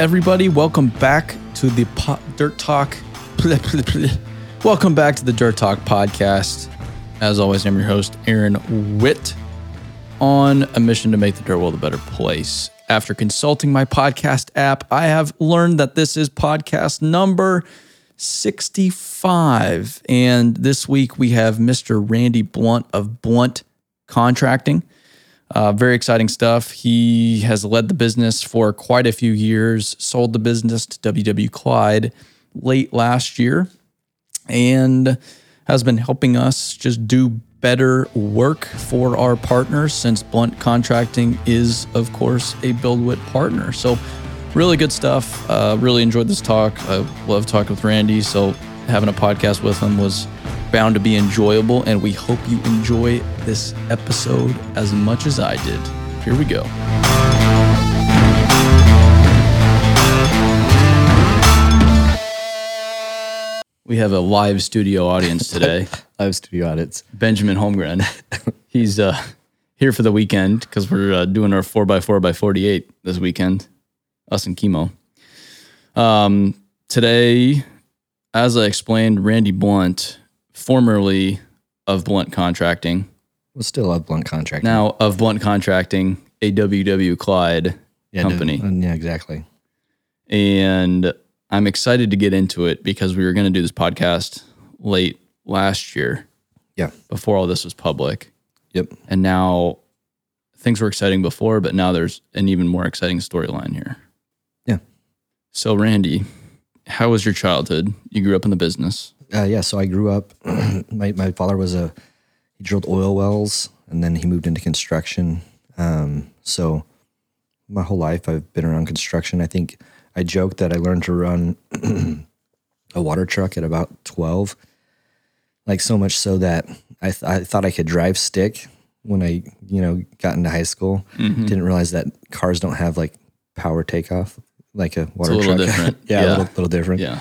everybody? Welcome back to the po- Dirt Talk. Welcome back to the Dirt Talk podcast. As always, I'm your host, Aaron Witt, on a mission to make the dirt world a better place. After consulting my podcast app, I have learned that this is podcast number 65. And this week we have Mr. Randy Blunt of Blunt Contracting. Uh, very exciting stuff. He has led the business for quite a few years, sold the business to WW Clyde late last year, and has been helping us just do better work for our partners since Blunt Contracting is, of course, a BuildWit partner. So, really good stuff. Uh, really enjoyed this talk. I love talking with Randy. So, having a podcast with him was bound to be enjoyable, and we hope you enjoy this episode as much as I did. Here we go. We have a live studio audience today. live studio audience. Benjamin Holmgren. He's uh, here for the weekend because we're uh, doing our 4x4 by 48 this weekend, us and Chemo. Um, today, as I explained, Randy Blunt formerly of Blunt Contracting, Well, still a blunt contract. now of Blunt Contracting, a WW Clyde yeah, company. yeah, exactly. And I'm excited to get into it because we were going to do this podcast late last year Yeah. before all this was public. Yep. And now things were exciting before, but now there's an even more exciting storyline here. Yeah. So, Randy, how was your childhood? You grew up in the business. Uh, yeah. So I grew up. my my father was a he drilled oil wells, and then he moved into construction. Um, so my whole life I've been around construction. I think I joked that I learned to run a water truck at about twelve. Like so much so that I th- I thought I could drive stick when I you know got into high school. Mm-hmm. Didn't realize that cars don't have like power takeoff like a water a little truck. different. yeah, Yeah. a little, little different Yeah.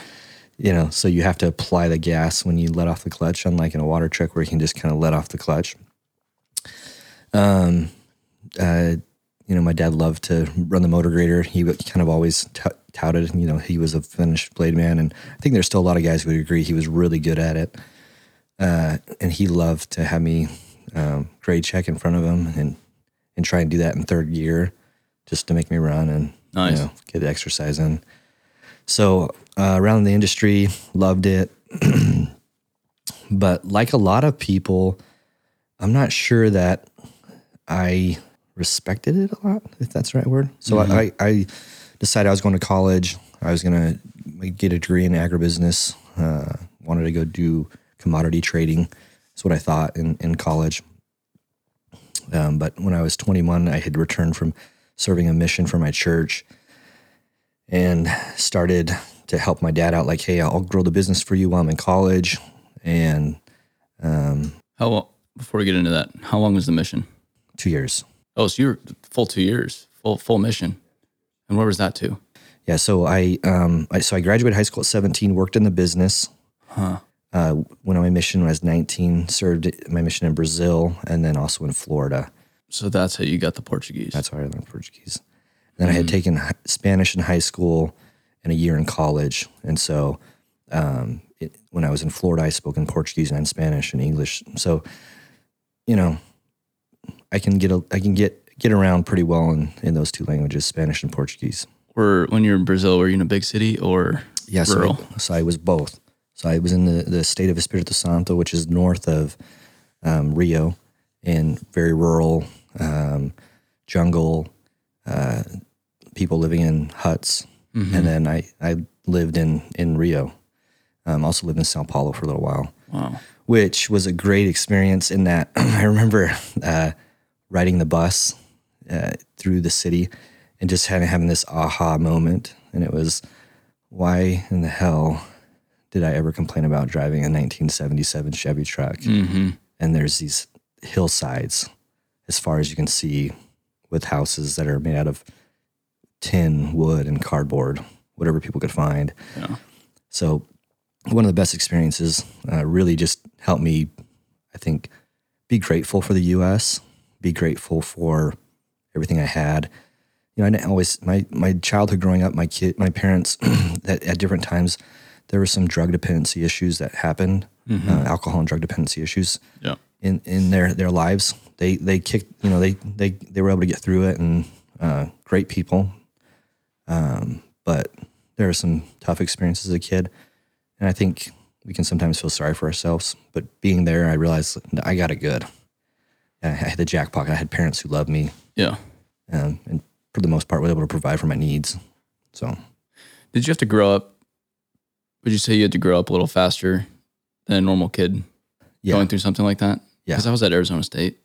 You know, so you have to apply the gas when you let off the clutch, unlike in a water truck where you can just kind of let off the clutch. Um, uh, you know, my dad loved to run the motor grader. He kind of always t- touted, you know, he was a finished blade man, and I think there's still a lot of guys who would agree he was really good at it. Uh, and he loved to have me um, grade check in front of him and and try and do that in third gear, just to make me run and Nice. you know, get the exercise in. So uh, around the industry, loved it. but like a lot of people, I'm not sure that I respected it a lot, if that's the right word. So I, I decided I was going to college. I was going to get a degree in agribusiness. Uh, wanted to go do commodity trading. That's what I thought in, in college. Um, but when I was 21, I had returned from serving a mission for my church and started to help my dad out. Like, hey, I'll grow the business for you while I'm in college. And um, How, long, before we get into that, how long was the mission? two years. Oh, so you're full two years, full full mission. And where was that to? Yeah. So I, um, I so I graduated high school at 17, worked in the business. Huh. Uh, went on my mission when I was 19, served my mission in Brazil and then also in Florida. So that's how you got the Portuguese. That's where I learned Portuguese. Then I had taken Spanish in high school and a year in college. And so um, it, when I was in Florida, I spoke in Portuguese and Spanish and English. So, you know, I can get a, I can get get around pretty well in, in those two languages, Spanish and Portuguese. Were when you're in Brazil, were you in a big city or Yeah, so, rural? so I was both. So I was in the, the state of Espírito Santo, which is north of um, Rio, and very rural, um, jungle, uh, people living in huts. And then I, I lived in, in Rio. Um, also lived in Sao Paulo for a little while, Wow. which was a great experience in that I remember uh, riding the bus uh, through the city and just having, having this aha moment. And it was, why in the hell did I ever complain about driving a 1977 Chevy truck? Mm-hmm. And there's these hillsides as far as you can see with houses that are made out of tin, wood, and cardboard, whatever people could find. Yeah. So, one of the best experiences uh, really just helped me, I think, be grateful for the U.S., be grateful for everything I had. you know, I didn't always my my childhood growing up, my kid, my parents, that at different times, there were some drug dependency issues that happened, uh, alcohol and drug dependency issues Yeah. in in their their lives. They they kicked, you know, they they they were able to get through it, and uh, great people. Um, but there are some tough experiences as a kid, and I think we can sometimes feel sorry for ourselves. But being there, I realized I got it good. I had the jackpot. I had parents who loved me, Yeah. um, and for the most part, were able to provide for my needs. So Did you have to grow up? Would you say you had to grow up a little faster than a normal kid yeah, going through something like that? Yeah. Because I was at Arizona State.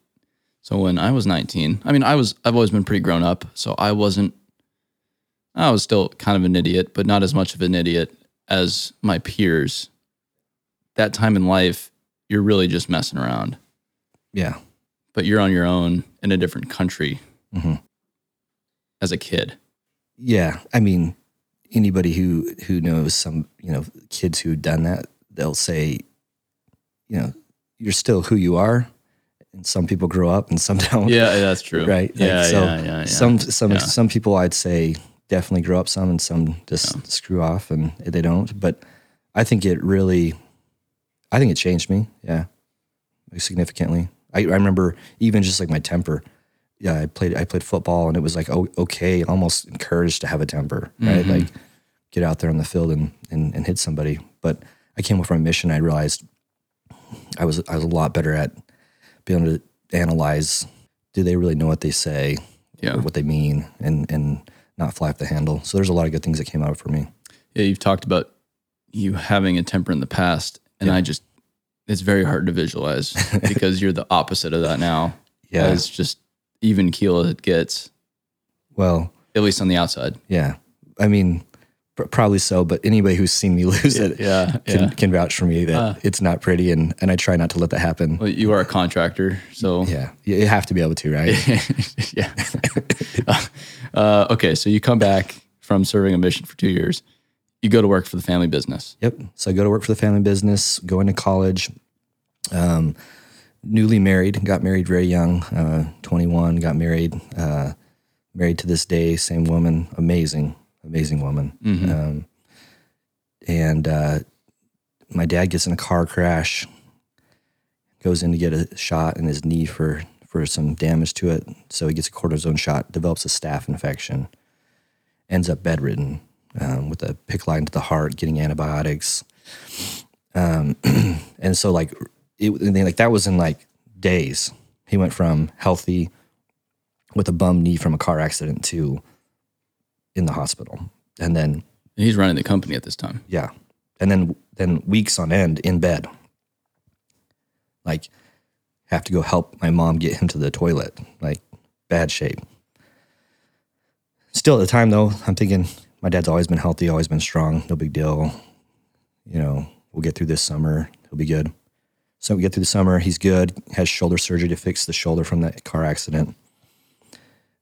So when I was 19, I mean, I was, I've always been pretty grown up. So I wasn't, I was still kind of an idiot, but not as much of an idiot as my peers. That time in life, you're really just messing around, yeah, but you're on your own in a different country Mhm. as a kid. yeah. I mean, anybody who who knows some you know kids who've done that, they'll say, you know, you're still who you are, and some people grow up and some don't. Yeah, that's true. right? Like, Yeah, so yeah, yeah, yeah. Some some Yeah. some people I'd say definitely grow up some, and some just screw off and they don't. But I think it really, I think it changed me. Yeah, significantly. I, I remember even just like my temper. Yeah, I played I played football and it was like oh, okay, almost encouraged to have a temper, right? Mm-hmm. Like get out there on the field and, and and hit somebody. But I came up from a mission. I realized I was I was a lot better at being able to analyze. Do they really know what they say? Yeah. what they mean, and and not fly off the handle. So there's a lot of good things that came out for me. Yeah, you've talked about you having a temper in the past, and I just it's very hard to visualize because you're the opposite of that now. Yeah. It's just even keel as it gets, Well, at least on the outside. yeah. I mean, probably so. But anybody who's seen me lose it Yeah, can, yeah. can vouch for me that Uh. it's not pretty, and and I try not to let that happen. Well, you are a contractor, so Yeah, you have to be able to, right? yeah. uh, okay, so you come back from serving a mission for two years. You go to work for the family business. Yep. So I go to work for the family business, go into college, um, newly married, got married very young, uh, 21, got married, uh, married to this day, same woman, amazing, amazing woman. Um, and uh, my dad gets in a car crash, goes in to get a shot in his knee for, for some damage to it. So he gets a cortisone shot, develops a staph infection, ends up bedridden um, with a PICC line to the heart, getting antibiotics. Um, and so like it, like that was in like days. He went from healthy with a bum knee from a car accident to in the hospital, and then He's running the company at this time. yeah, and then then weeks on end in bed. Like, have to go help my mom get him to the toilet. Like, bad shape. Still at the time though, I'm thinking my dad's always been healthy, always been strong, no big deal. You know, we'll get through this summer. He'll be good. So we get through the summer. He's good. Has shoulder surgery to fix the shoulder from that car accident.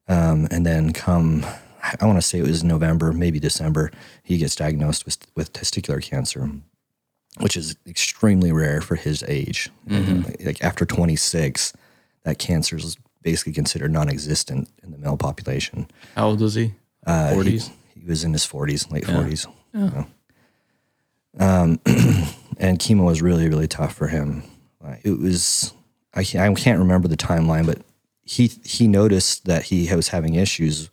Um, and then come, I want to say it was November, maybe December. He gets diagnosed with with testicular cancer, which is extremely rare for his age. Like after 26, that cancer is basically considered non-existent in the male population. How old was he? Uh, he- Forties. He, was in his 40s, late 40s. Yeah. Um, and chemo was really, really tough for him. It was, I can't, I can't remember the timeline, but he he noticed that he was having issues.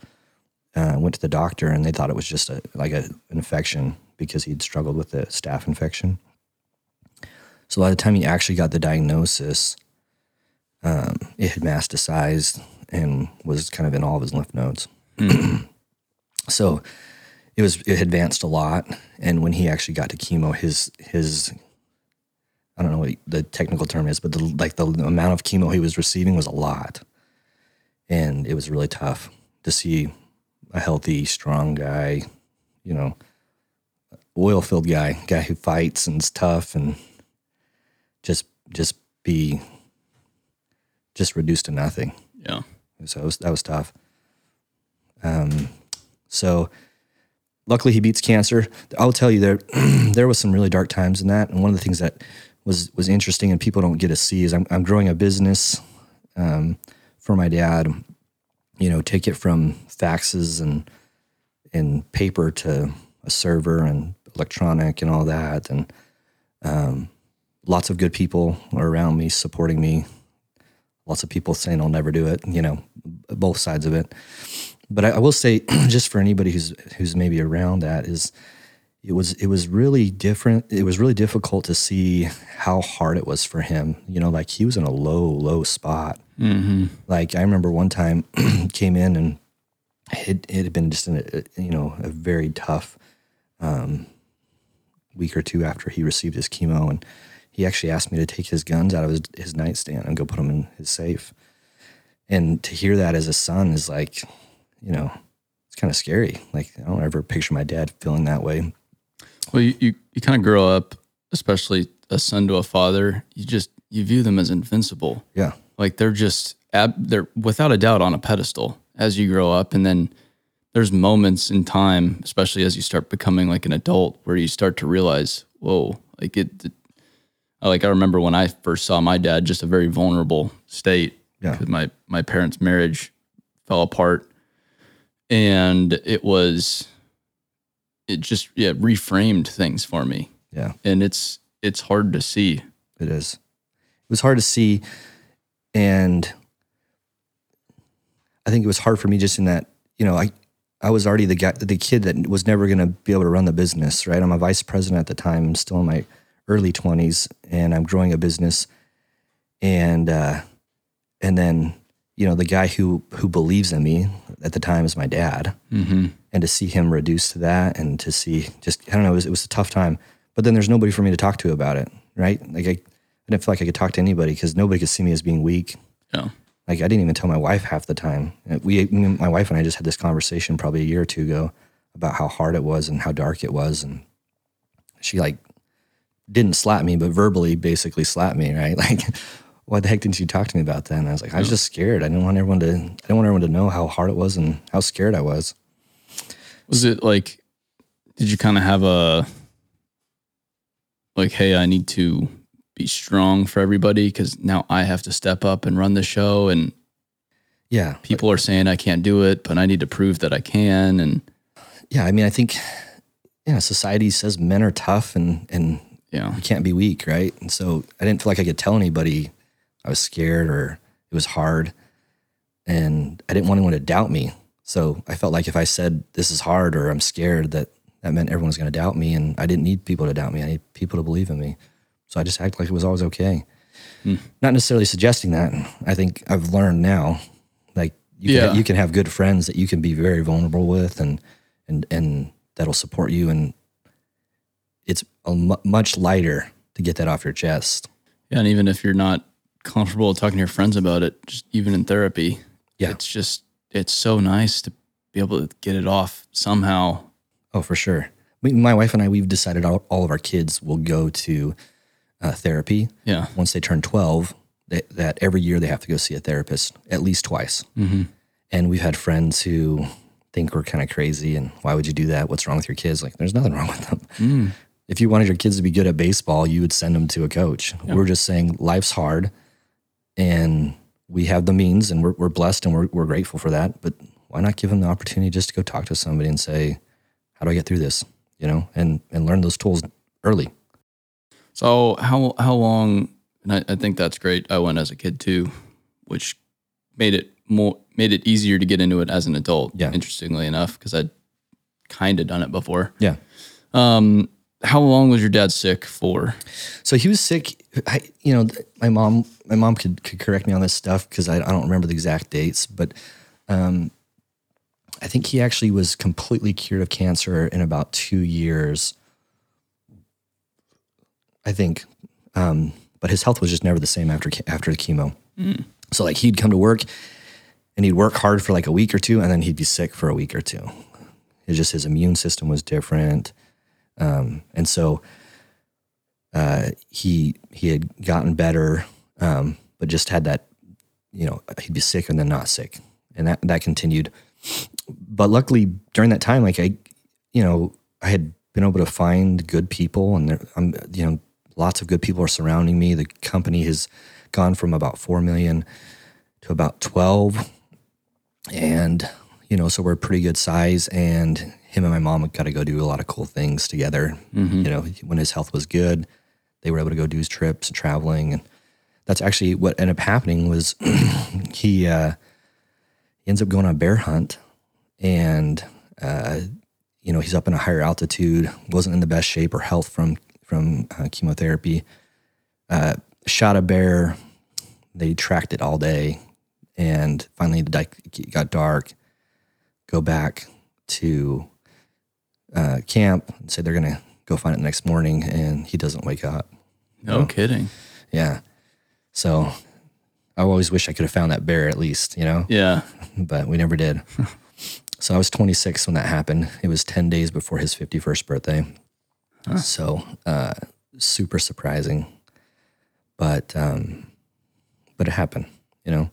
Uh, went to the doctor and they thought it was just a like a, an infection because he'd struggled with the staph infection. So by the time he actually got the diagnosis, um, it had metastasized and was kind of in all of his lymph nodes. so it was it advanced a lot, and when he actually got to chemo, his his I don't know what the technical term is, but the like the amount of chemo he was receiving was a lot, and it was really tough to see a healthy, strong guy, you know, oil filled guy, guy who fights and is tough and just just be just reduced to nothing. Yeah. So it was, that was tough. Um, so luckily he beats cancer. I'll tell you there there was some really dark times in that, and one of the things that was was interesting and people don't get to see is I'm, I'm growing a business um, for my dad, you know, take it from faxes and and paper to a server and electronic and all that, and um, lots of good people are around me supporting me. Lots of people saying I'll never do it. You know, both sides of it. But I, I will say, just for anybody who's who's maybe around that, is it was it was really different. It was really difficult to see how hard it was for him. You know, like he was in a low low spot. Mm-hmm. Like I remember one time came in and it, it had been just in a, you know a very tough um, week or two after he received his chemo, and he actually asked me to take his guns out of his, his nightstand and go put them in his safe. And to hear that as a son is like, you know, it's kind of scary. Like I don't ever picture my dad feeling that way. Well, you, you, you kind of grow up, especially a son to a father, you just, you view them as invincible. Yeah. Like they're just, ab- they're without a doubt on a pedestal as you grow up. And then there's moments in time, especially as you start becoming like an adult, where you start to realize, whoa, like it, it like I remember when I first saw my dad, just a very vulnerable state. Yeah. Because my, my parents' marriage fell apart. And it was, it just, yeah, reframed things for me. Yeah. And it's, it's hard to see. It is. It was hard to see. And I think it was hard for me just in that, you know, I, I was already the guy, the kid that was never going to be able to run the business, right? I'm a vice president at the time. I'm still in my early 20s and I'm growing a business. And, uh, and then, you know, the guy who, who believes in me at the time is my dad. Mm-hmm. And to see him reduced to that and to see just, I don't know, it was, it was a tough time. But then there's nobody for me to talk to about it, right? Like I, I didn't feel like I could talk to anybody because nobody could see me as being weak. Yeah. Like I didn't even tell my wife half the time. Uh, we, my wife and I just had this conversation probably a year or two ago about how hard it was and how dark it was, and she like didn't slap me, but verbally basically slapped me. Right? Like, why the heck didn't you talk to me about that? And I was like, I was just scared. I didn't want everyone to. I didn't want everyone to know how hard it was and how scared I was. Was it like, did you kind of have a, like, hey, I need to be strong for everybody because now I have to step up and run the show and Yeah, people are saying I can't do it, but I need to prove that I can. And yeah. I mean, I think, yeah, society says men are tough and and yeah, you can't be weak, right? And so I didn't feel like I could tell anybody I was scared or it was hard. And I didn't want anyone to doubt me. So I felt like if I said this is hard or I'm scared, that that meant everyone was going to doubt me. And I didn't need people to doubt me. I need people to believe in me. So I just acted like it was always okay. Hmm. Not necessarily suggesting that. I think I've learned now, like you Yeah. can, you can have good friends that you can be very vulnerable with and, and, and that'll support you. And it's a much lighter to get that off your chest. yeah. And even if you're not comfortable talking to your friends about it, just even in therapy, Yeah. it's just, it's so nice to be able to get it off somehow. Oh, for sure. We, my wife and I, we've decided all, all of our kids will go to uh, therapy Yeah. once they turn 12, that, that every year they have to go see a therapist at least twice. Mm-hmm. And we've had friends who think we're kind of crazy and why would you do that? What's wrong with your kids? Like, there's nothing wrong with them. Mm. If you wanted your kids to be good at baseball, you would send them to a coach. We're just saying life's hard and we have the means and we're, we're blessed and we're, we're grateful for that. But why not give them the opportunity just to go talk to somebody and say, how do I get through this? You know, and, and learn those tools early. So how how long? And I, I think that's great. I went as a kid too, which made it more made it easier to get into it as an adult. Yeah. Interestingly enough, because I'd kind of done it before. Yeah. Um, how long was your dad sick for? So he was sick. I, you know, my mom, my mom could, could correct me on this stuff because I, I don't remember the exact dates, but um, I think he actually was completely cured of cancer in about two years. I think, um, but his health was just never the same after after the chemo. So like he'd come to work and he'd work hard for like a week or two, and then he'd be sick for a week or two. It's just his immune system was different, um, and so uh, he he had gotten better, um, but just had that, you know, he'd be sick and then not sick, and that that continued. But luckily, during that time, like I, you know, I had been able to find good people, and there, I'm, you know, lots of good people are surrounding me. The company has gone from about four million to about twelve, and you know, so we're a pretty good size. And him and my mom got to go do a lot of cool things together. You know, when his health was good, they were able to go do his trips and traveling, and that's actually what ended up happening. Was he uh, ends up going on a bear hunt, and uh, you know he's up in a higher altitude, wasn't in the best shape or health from from uh, chemotherapy. Uh, shot a bear. They tracked it all day, and finally the dike got dark. Go back to uh, camp and say they're gonna go find it the next morning, and he doesn't wake up. No kidding. Yeah, so I always wish I could have found that bear at least, you know Yeah. but we never did. so I was 26 when that happened. It was 10 days before his 51st birthday. So uh, super surprising, but um, but it happened, you know.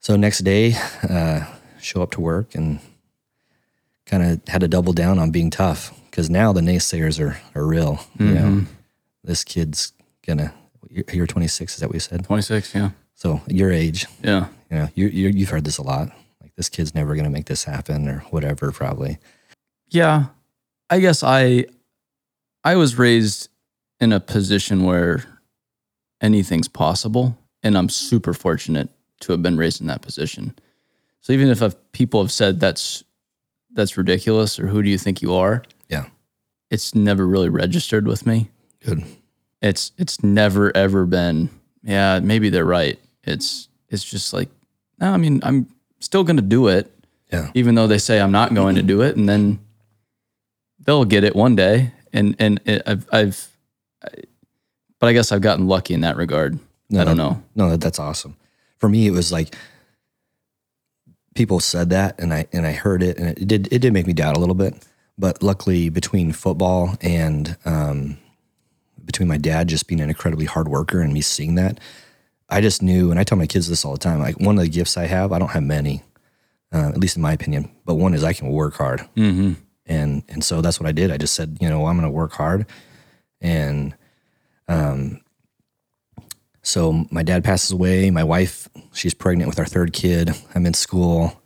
So next day, uh, show up to work and kind of had to double down on being tough because now the naysayers are are real. You know, mm-hmm. this kid's gonna. You're, you're 26, is that what you said? 26. Yeah. So your age, Yeah. you know, you, you you've heard this a lot. Like this kid's never to make this happen, or whatever. Probably. Yeah. I guess I I was raised in a position where anything's possible and I'm super fortunate to have been raised in that position. So even if people have said that's that's ridiculous or who do you think you are? Yeah. It's never really registered with me. Good. It's it's never ever been yeah, maybe they're right. It's it's just like no, I mean, I'm still going to do it Yeah. even though they say I'm not going to do it, and then they'll get it one day. And and it, I've I've, I, but I guess I've gotten lucky in that regard. I don't know. No, that's awesome. For me, it was like people said that, and I and I heard it, and it did it did make me doubt a little bit. But luckily, between football and um, between my dad just being an incredibly hard worker and me seeing that, I just knew, and I tell my kids this all the time. Like one of the gifts I have, I don't have many, uh, at least in my opinion. But one is I can work hard, Mm-hmm. and and so that's what I did. I just said, you know, I'm going to work hard, and um, so my dad passes away. My wife, she's pregnant with our third kid. I'm in school.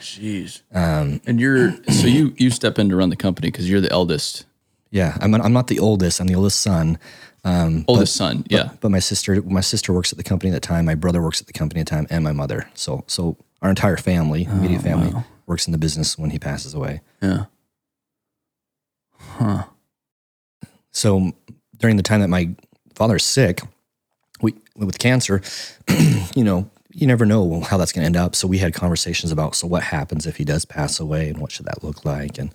Jeez. Um, and you're so you you step in to run the company because you're the eldest Yeah, I'm I'm not the oldest. I'm the oldest son. Um, oldest son. Yeah. but my sister my sister works at the company at the time. My brother works at the company at the time, and my mother. So so our entire family, immediate family, works in the business when he passes away. Yeah. Huh. So during the time that my father's sick, we with cancer, you know, you never know how that's going to end up. So we had conversations about so what happens if he does pass away and what should that look like. And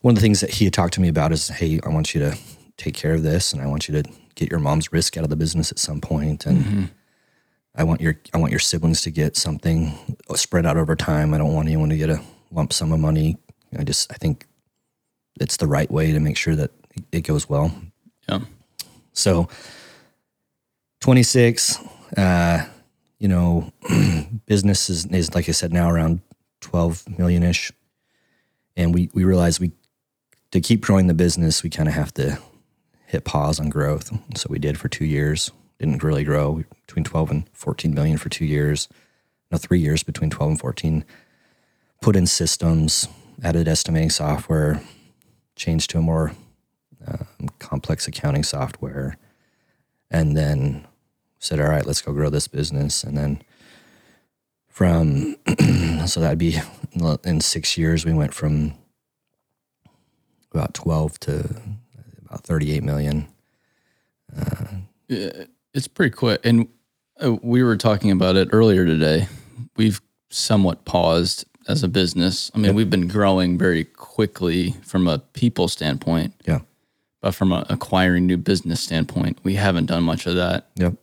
one of the things that he had talked to me about is, hey, I want you to take care of this, and I want you to get your mom's risk out of the business at some point, and mm-hmm. I want your I want your siblings to get something spread out over time. I don't want anyone to get a lump sum of money. I just I think it's the right way to make sure that it goes well. Yeah. So 26, uh, you know, business is, is, like I said, now around 12 million ish. And we, we realized we, to keep growing the business, we kind of have to hit pause on growth. So we did for two years, didn't really grow between 12 and 14 million for two years. No, three years between 12 and 14. Put in systems, added estimating software, changed to a more um, complex accounting software, and then said, "All right, let's go grow this business." And then from so that'd be in six years, we went from about twelve to about thirty-eight million. Yeah, it's pretty quick. And uh, we were talking about it earlier today. We've somewhat paused as a business. I mean, we've been growing very quickly from a people standpoint, Yeah. but from a acquiring new business standpoint, we haven't done much of that Yep.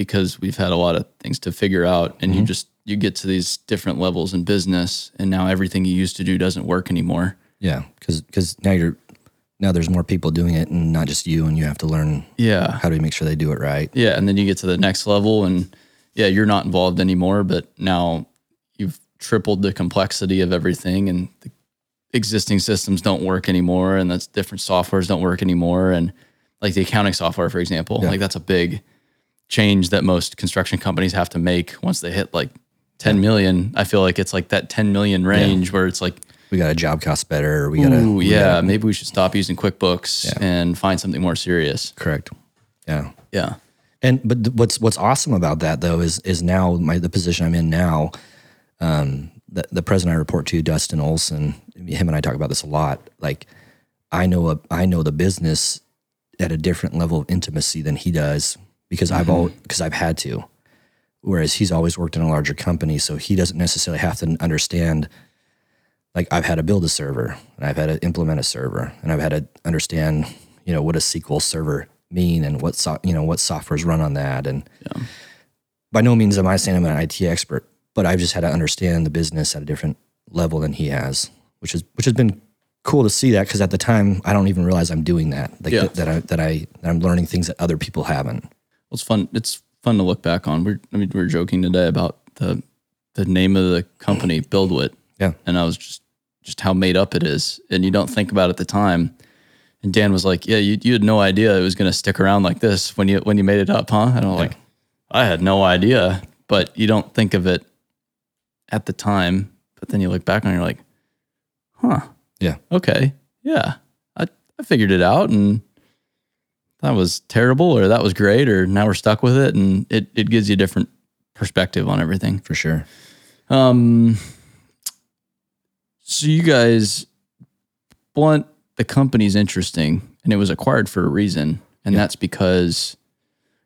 Because we've had a lot of things to figure out. And you mm-hmm. just you get to these different levels in business, and now everything you used to do doesn't work anymore. Yeah. Because cuz now you're now there's more people doing it, and not just you, and you have to learn Yeah, how do we make sure they do it right. Yeah, and then you get to the next level, and yeah, you're not involved anymore, but now you've tripled the complexity of everything, and the existing systems don't work anymore, and that's different softwares don't work anymore, and like the accounting software, for example, like that's a big change that most construction companies have to make once they hit like 10 million, I feel like it's like that 10 million range where it's like, We got a job cost better. We got to. yeah, maybe we should stop using QuickBooks and find something more serious. Correct. Yeah. Yeah. And but th- what's what's awesome about that though is is now my the position I'm in now, um, the the president I report to, Dustin Olson, him and I talk about this a lot. Like, I know a, I know the business at a different level of intimacy than he does because I've mm-hmm. all because I've had to. Whereas he's always worked in a larger company, so he doesn't necessarily have to understand. Like I've had to build a server, and I've had to implement a server, and I've had to understand, you know, what a SQL server mean and what so, you know what softwares run on that. And by no means am I saying I'm an IT expert, but I've just had to understand the business at a different level than he has, which is which has been cool to see that because at the time I don't even realize I'm doing that. Like Yeah. that, that I that I that I'm learning things that other people haven't. Well, it's fun. It's fun to look back on. We're, I mean, we were joking today about the, the name of the company, BuildWit. Yeah. And I was just, just how made up it is. And you don't think about it at the time. And Dan was like, yeah, you, you had no idea it was going to stick around like this when you, when you made it up, huh? And I'm like, I had no idea, but you don't think of it at the time. But then you look back on it, you're like, huh, Yeah. okay, yeah, I, I figured it out and that was terrible or that was great or now we're stuck with it and it, it gives you a different perspective on everything. For sure. Um, so you guys, Blunt, the company's interesting and it was acquired for a reason. And that's because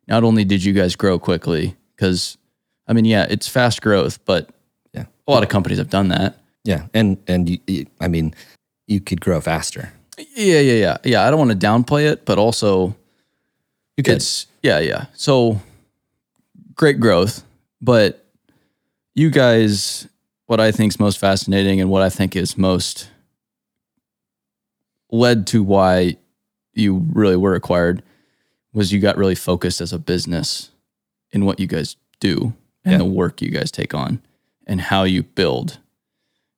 not only did you guys grow quickly, because I mean, yeah, it's fast growth, but Yeah. a lot of companies have done that. Yeah. And and you, you, I mean, you could grow faster. Yeah, yeah, yeah. Yeah. I don't want to downplay it, but also You could. it's yeah, yeah. So great growth, but you guys what I think is most fascinating and what I think is most led to why you really were acquired was you got really focused as a business in what you guys do and Yeah. the work you guys take on and how you build.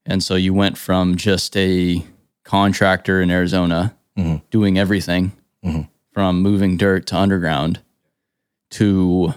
And so you went from just a contractor in Arizona Mhm. doing everything Mhm. From moving dirt to underground to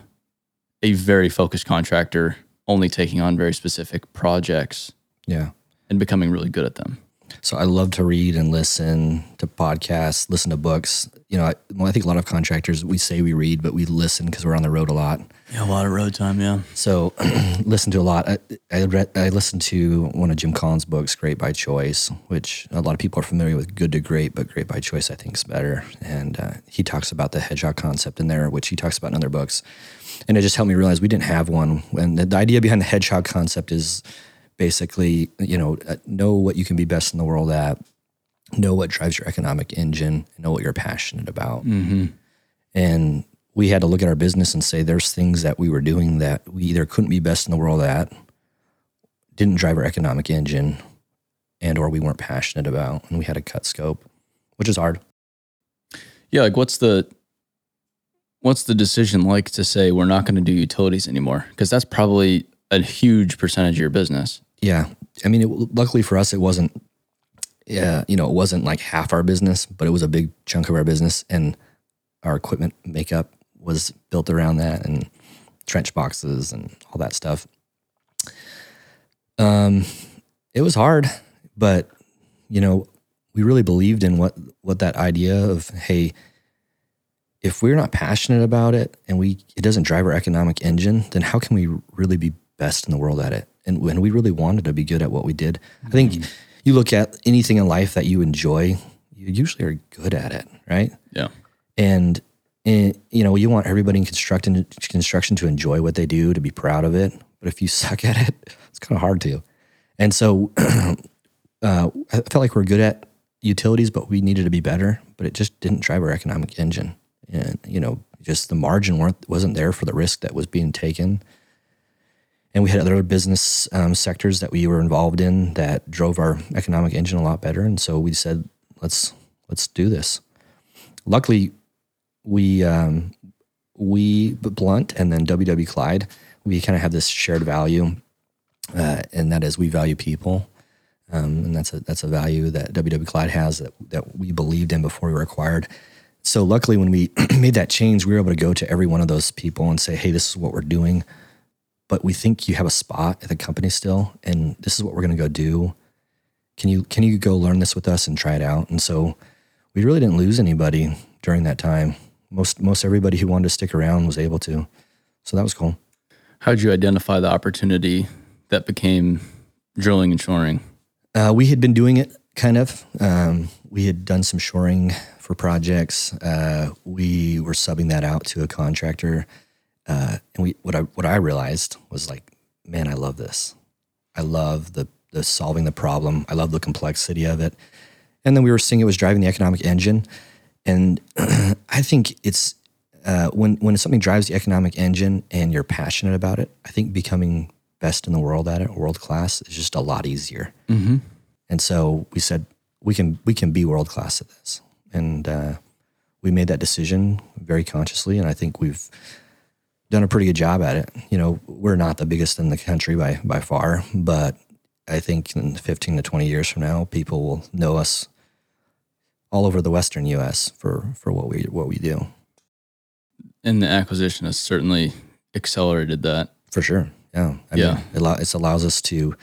a very focused contractor only taking on very specific projects Yeah. and becoming really good at them. So I love to read and listen to podcasts, listen to books. You know, I, well, I think a lot of contractors we say we read, but we listen because we're on the road a lot. Yeah, a lot of road time, yeah. So listen to a lot. I, I read, I listened to one of Jim Collins' books, Great by Choice, which a lot of people are familiar with. Good to Great, but Great by Choice I think is better. And uh, he talks about the hedgehog concept in there, which he talks about in other books. And it just helped me realize we didn't have one. And the, the idea behind the hedgehog concept is basically, you know, uh, know what you can be best in the world at, know what drives your economic engine, know what you're passionate about. And we had to look at our business and say there's things that we were doing that we either couldn't be best in the world at, didn't drive our economic engine, and or we weren't passionate about, and we had to cut scope, which is hard. Yeah, like what's the what's the decision like to say we're not going to do utilities anymore? Because that's probably a huge percentage of your business. Yeah, I mean, it, luckily for us, it wasn't. Yeah, you know, it wasn't like half our business, but it was a big chunk of our business, and our equipment makeup was built around that, and trench boxes and all that stuff. Um, it was hard, but you know, we really believed in what what that idea of hey, if we're not passionate about it and we it doesn't drive our economic engine, then how can we really be best in the world at it? And when we really wanted to be good at what we did, I think you look at anything in life that you enjoy, you usually are good at it, right? Yeah. and, and you know you want everybody in construction construction to enjoy what they do to be proud of it. But if you suck at it it's kind of hard to. And so uh, i felt like we're good at utilities but we needed to be better but it just didn't drive our economic engine. And you know just the margin weren't wasn't there for the risk that was being taken and we had other business um, sectors that we were involved in that drove our economic engine a lot better. And so we said let's let's do this. Luckily we um, we blunt and then ww clyde we kind of have this shared value uh, and that is we value people. Um, and that's a that's a value that ww clyde has that, that we believed in before we were acquired. So luckily when we made that change we were able to go to every one of those people and say hey this is what we're doing but we think you have a spot at the company still, and this is what we're going to go do. Can you can you go learn this with us and try it out? And so we really didn't lose anybody during that time. Most most everybody who wanted to stick around was able to. So that was cool. How'd you identify the opportunity that became drilling and shoring? Uh, we had been doing it kind of. Um, we had done some shoring for projects. Uh, we were subbing that out to a contractor, uh, and we what I what I realized was like, man, I love this. I love the the solving the problem. I love the complexity of it. And then we were seeing it was driving the economic engine, and I think it's uh, when when something drives the economic engine and you're passionate about it. I think becoming best in the world at it, world class, is just a lot easier. Mm-hmm. And so we said we can we can be world class at this, and uh, we made that decision very consciously, and I think we've done a pretty good job at it. You know, we're not the biggest in the country by by far, but I think in 15 to 20 years from now, people will know us all over the Western U.S. for for what we what we do. And the acquisition has certainly accelerated that. For sure, yeah, I Yeah. Mean, it, allow, it allows us to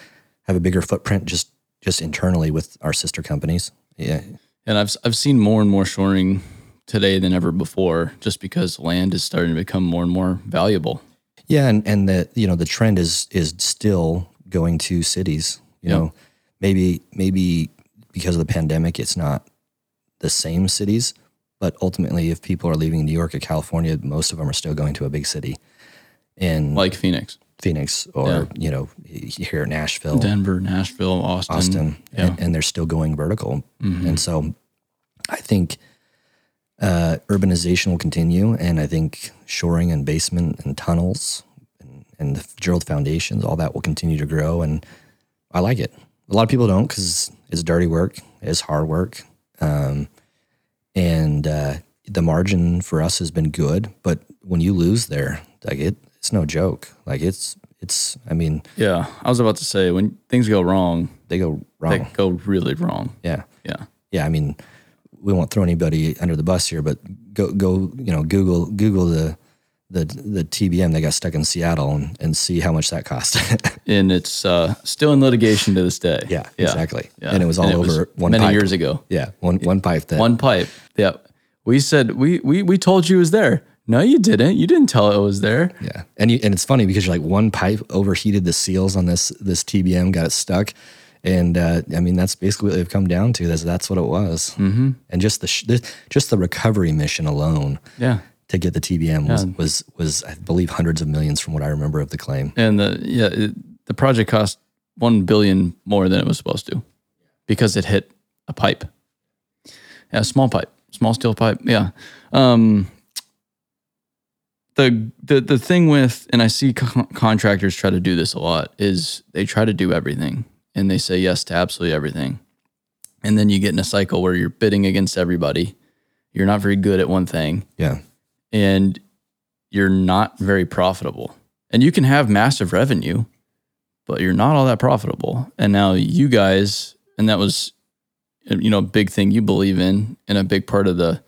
have a bigger footprint just just internally with our sister companies. Yeah, And I've I've seen more and more shoring today than ever before, just because land is starting to become more and more valuable. Yeah, and and the you know the trend is is still going to cities. You Yeah. know, maybe maybe because of the pandemic, it's not the same cities, but ultimately, if people are leaving New York or California, most of them are still going to a big city, in Like Phoenix, Phoenix or you know here in Nashville, Denver, Nashville, Austin. Austin, Yeah. and, and they're still going vertical. Mhm. And so I think uh, urbanization will continue. And I think shoring and basement and tunnels and, and the drilled foundations, all that will continue to grow. And I like it. A lot of people don't because it's dirty work, it's hard work. Um, and uh, the margin for us has been good. But when you lose there, like it, it's no joke. Like it's, it's, I mean, Yeah, I was about to say when things go wrong, they go wrong they go really wrong. Yeah. Yeah, yeah, I mean, we won't throw anybody under the bus here, but go go you know Google Google the the the TBM that got stuck in Seattle and, and see how much that cost. and it's uh, still in litigation to this day. yeah, exactly. Yeah. And it was all over one many pipe. years ago. Yeah, one one pipe that One pipe. Yeah, we said we we we told you it was there. No, you didn't. You didn't tell it was there. yeah, and you, and it's funny because you're like one pipe overheated the seals on this this TBM got it stuck. And uh, I mean that's basically what they've come down to. That's that's what it was. Mm-hmm. And just the, sh- the just the recovery mission alone Yeah, to get the TBM was, was was I believe hundreds of millions from what I remember of the claim. and the yeah it, the project cost one billion more than it was supposed to because it hit a pipe. Yeah, a small pipe, small steel pipe. Yeah. Um, the the the thing with and I see con- contractors try to do this a lot is they try to do everything and they say yes to absolutely everything, and then you get in a cycle where you're bidding against everybody. You're not very good at one thing, Yeah. and you're not very profitable. And you can have massive revenue, but you're not all that profitable. And now you guys, and that was, you know, a big thing you believe in, and a big part of the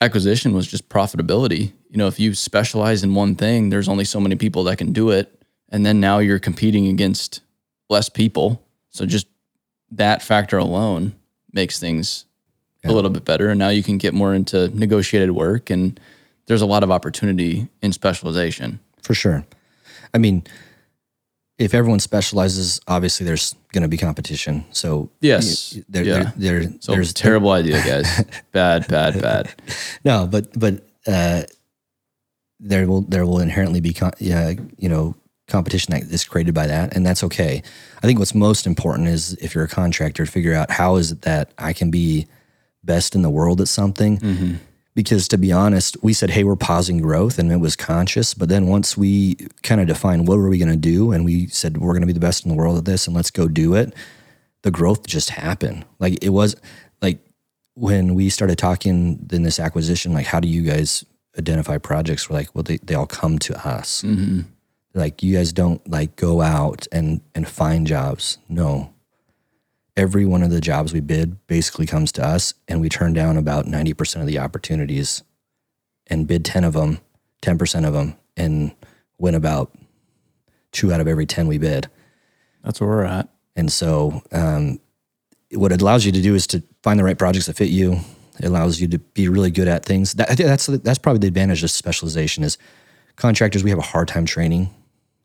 acquisition was just profitability. You know, if you specialize in one thing, there's only so many people that can do it. And then now you're competing against less people. So just that factor alone makes things Yeah. a little bit better. And now you can get more into negotiated work and there's a lot of opportunity in specialization. For sure. I mean, if everyone specializes, obviously there's going to be competition. So Yes. there, Yeah. there, there- So there's terrible idea, guys. bad, bad, bad. no, but but uh, there will there will inherently be con- yeah, you know competition that is created by that, and that's okay. I think what's most important is if you're a contractor, figure out how is it that I can be best in the world at something. Because to be honest, we said, hey, we're pausing growth and it was conscious. But then once we kind of defined what were we going to do and we said, we're going to be the best in the world at this and let's go do it, the growth just happened. Like it was like when we started talking in this acquisition, like, how do you guys identify projects? We're like, well, they, they all come to us. hmm Like you guys don't like go out and, and find jobs. No, every one of the jobs we bid basically comes to us and we turn down about 90% of the opportunities and bid 10 of them 10% of them and win about two out of every 10 we bid. That's where we're at. And so, um, what it allows you to do is to find the right projects that fit you. It allows you to be really good at things. That, that's that's probably the advantage of specialization is contractors. We have a hard time training.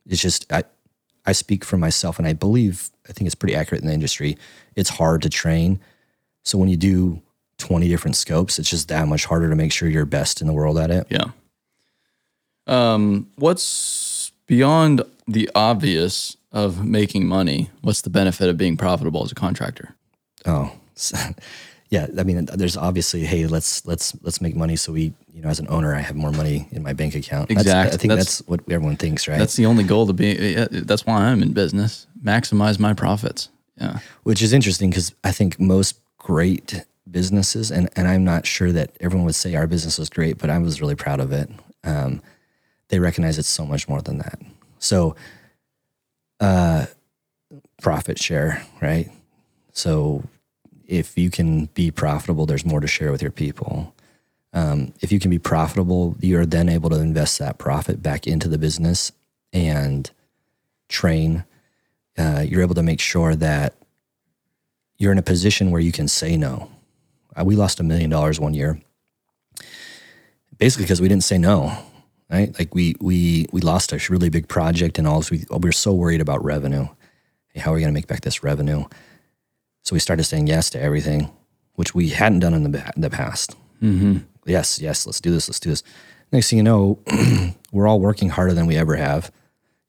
It's just I I speak for myself, and I believe I think it's pretty accurate in the industry. It's hard to train. So when you do 20 different scopes, it's just that much harder to make sure you're best in the world at it. Yeah. Um, what's beyond the obvious of making money? What's the benefit of being profitable as a contractor? Oh, yeah. I mean, there's obviously, hey, let's let's let's make money. So we, you know, as an owner, I have more money in my bank account. That's- Exactly. I think That's- that's, what everyone thinks, right? That's the only goal to be. That's why I'm in business. Maximize my profits. Yeah. Which is interesting because I think most great businesses, and and I'm not sure that everyone would say our business was great, but I was really proud of it. Um, they recognize it's so much more than that. So, uh, profit share, right? So, if you can be profitable, there's more to share with your people. Um, if you can be profitable, you're then able to invest that profit back into the business and train. Uh, you're able to make sure that you're in a position where you can say no. Uh, we lost a million dollars one year, basically because we didn't say no. Right? Like we we we lost a really big project, and all. We we were so worried about revenue. Hey, how are we going to make back this revenue? So we started saying yes to everything, which we hadn't done in the ba- the past. Mm-hmm. Yes, yes, let's do this. Let's do this. Next thing you know, we're all working harder than we ever have.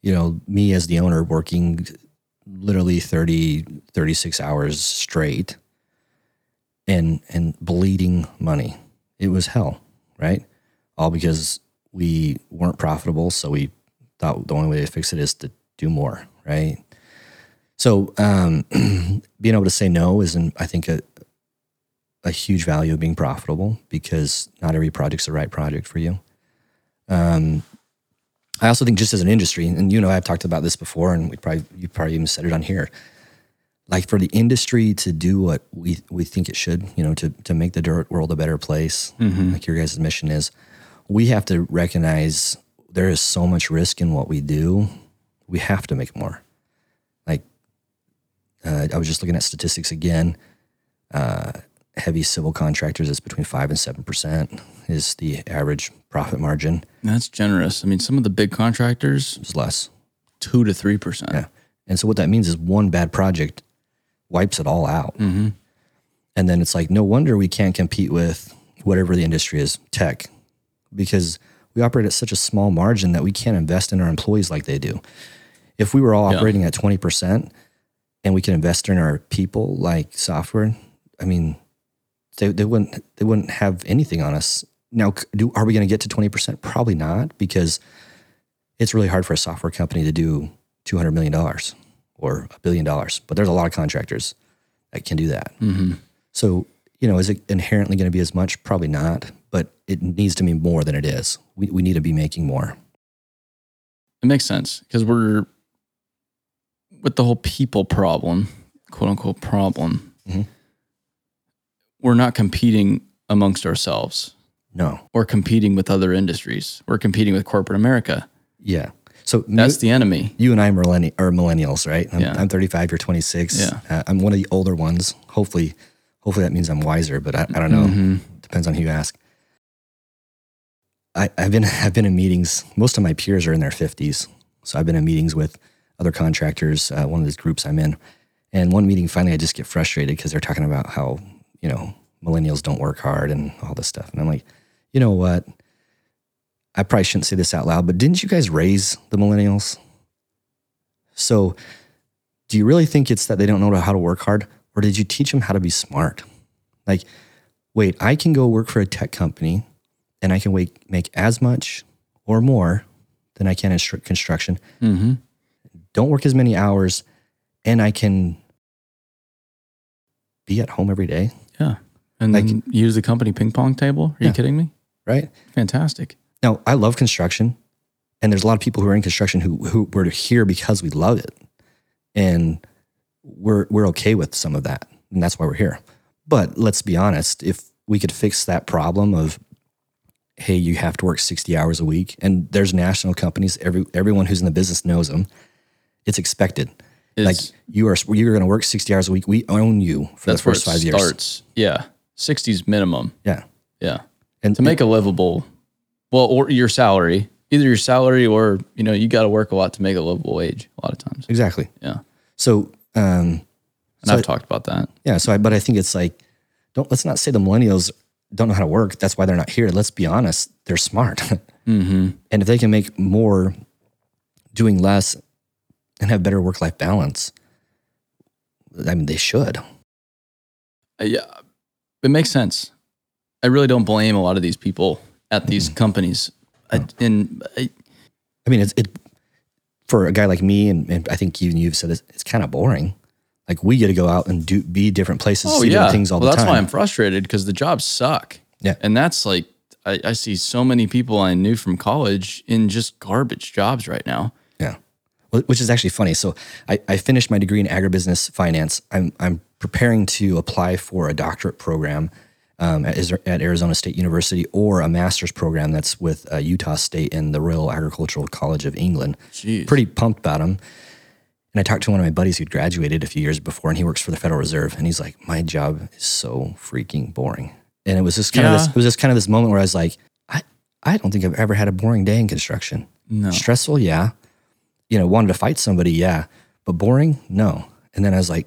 You know, me as the owner working literally 30 36 hours straight and and bleeding money it was hell right all because we weren't profitable so we thought the only way to fix it is to do more right so um, being able to say no is in, i think a, a huge value of being profitable because not every project's the right project for you um, I also think just as an industry, and you know, I've talked about this before, and we probably you probably even said it on here. Like for the industry to do what we we think it should, you know, to to make the dirt world a better place, like your guys' mission is, we have to recognize there is so much risk in what we do. We have to make more. Uh, I was just looking at statistics again. Uh, heavy civil contractors is between five and seven percent is the average profit margin. That's generous. I mean, some of the big contractors, is less. two to three percent. Yeah. And so what that means is one bad project wipes it all out. And then it's like, no wonder we can't compete with whatever the industry is, tech, because we operate at such a small margin that we can't invest in our employees like they do. If we were all Yeah. operating at 20% and we can invest in our people like software, I mean, they, they wouldn't they wouldn't have anything on us. Now, do are we going to get to 20%? Probably not because it's really hard for a software company to do $200 million or a billion dollars, but there's a lot of contractors that can do that. Mm-hmm. So, you know, is it inherently going to be as much? Probably not, but it needs to be more than it is. We, we need to be making more. It makes sense because we're with the whole people problem, quote unquote problem. Mhm. We're not competing amongst ourselves No. or competing with other industries. We're competing with corporate America. Yeah. So That's you, the enemy. you and I are, millenni- are millennials, right? I'm, Yeah. I'm 35, you're 26. Yeah. Uh, I'm one of the older ones. Hopefully, hopefully that means I'm wiser, but I, I don't know. Mhm. Depends on who you ask. I, I've been I've been in meetings. Most of my peers are in their fifties, so I've been in meetings with other contractors. Uh, one of these groups I'm in, and one meeting finally I just get frustrated because they're talking about how you know millennials don't work hard and all this stuff, and I'm like, you know what? I probably shouldn't say this out loud, but didn't you guys raise the millennials? So, do you really think it's that they don't know how to work hard, or did you teach them how to be smart? Like, wait, I can go work for a tech company and I can make as much or more than I can in stru- construction. Mhm. Don't work as many hours and I can be at home every day, Yeah. And Like- then use the company ping pong table. Are you kidding me? right? Fantastic. Now, I love construction and there's a lot of people who are in construction who, who were here because we love it. And we're, we're okay with some of that. And that's why we're here. But let's be honest, if we could fix that problem of, hey, you have to work 60 hours a week, and there's national companies, every, everyone who's in the business knows them. It's expected. It's- like you are you're going to work 60 hours a week. We own you for the first where it five years. starts. Yeah, 60s minimum. Yeah. Yeah, And to make a livable, well, or your salary, either your salary or you know you got to work a lot to make a livable wage. A lot of times. exactly. Yeah, So um and I've talked about that. yeah, so I, but I think it's like don't let's not say the millennials don't know how to work. That's why they're not here. Let's be honest. They're smart. Mm-hmm. and if they can make more doing less and have better work life balance, I mean they should. Uh, yeah, it makes sense. I really don't blame a lot of these people at these companies. I, and I, I mean, it's it for a guy like me, and, and I think even you've said this, it's kind of boring. Like we get to go out and do be different places, oh see yeah, different things all well, the that's time. why I'm frustrated because the jobs suck. Yeah. and that's like I, I see so many people I knew from college in just garbage jobs right now. Yeah. Which is actually funny. So I, I finished my degree in agribusiness finance. I'm, I'm preparing to apply for a doctorate program um, at, at Arizona State University or a master's program that's with uh, Utah State and the Royal Agricultural College of England. Jeez. Pretty pumped about them. And I talked to one of my buddies who'd graduated a few years before, and he works for the Federal Reserve. And he's like, "My job is so freaking boring." And it was just kind of this. It was just kind of this moment where I was like, "I, I don't think I've ever had a boring day in construction. No. Stressful, yeah. You know, wanted to fight somebody, yeah. But boring, no. And then I was like,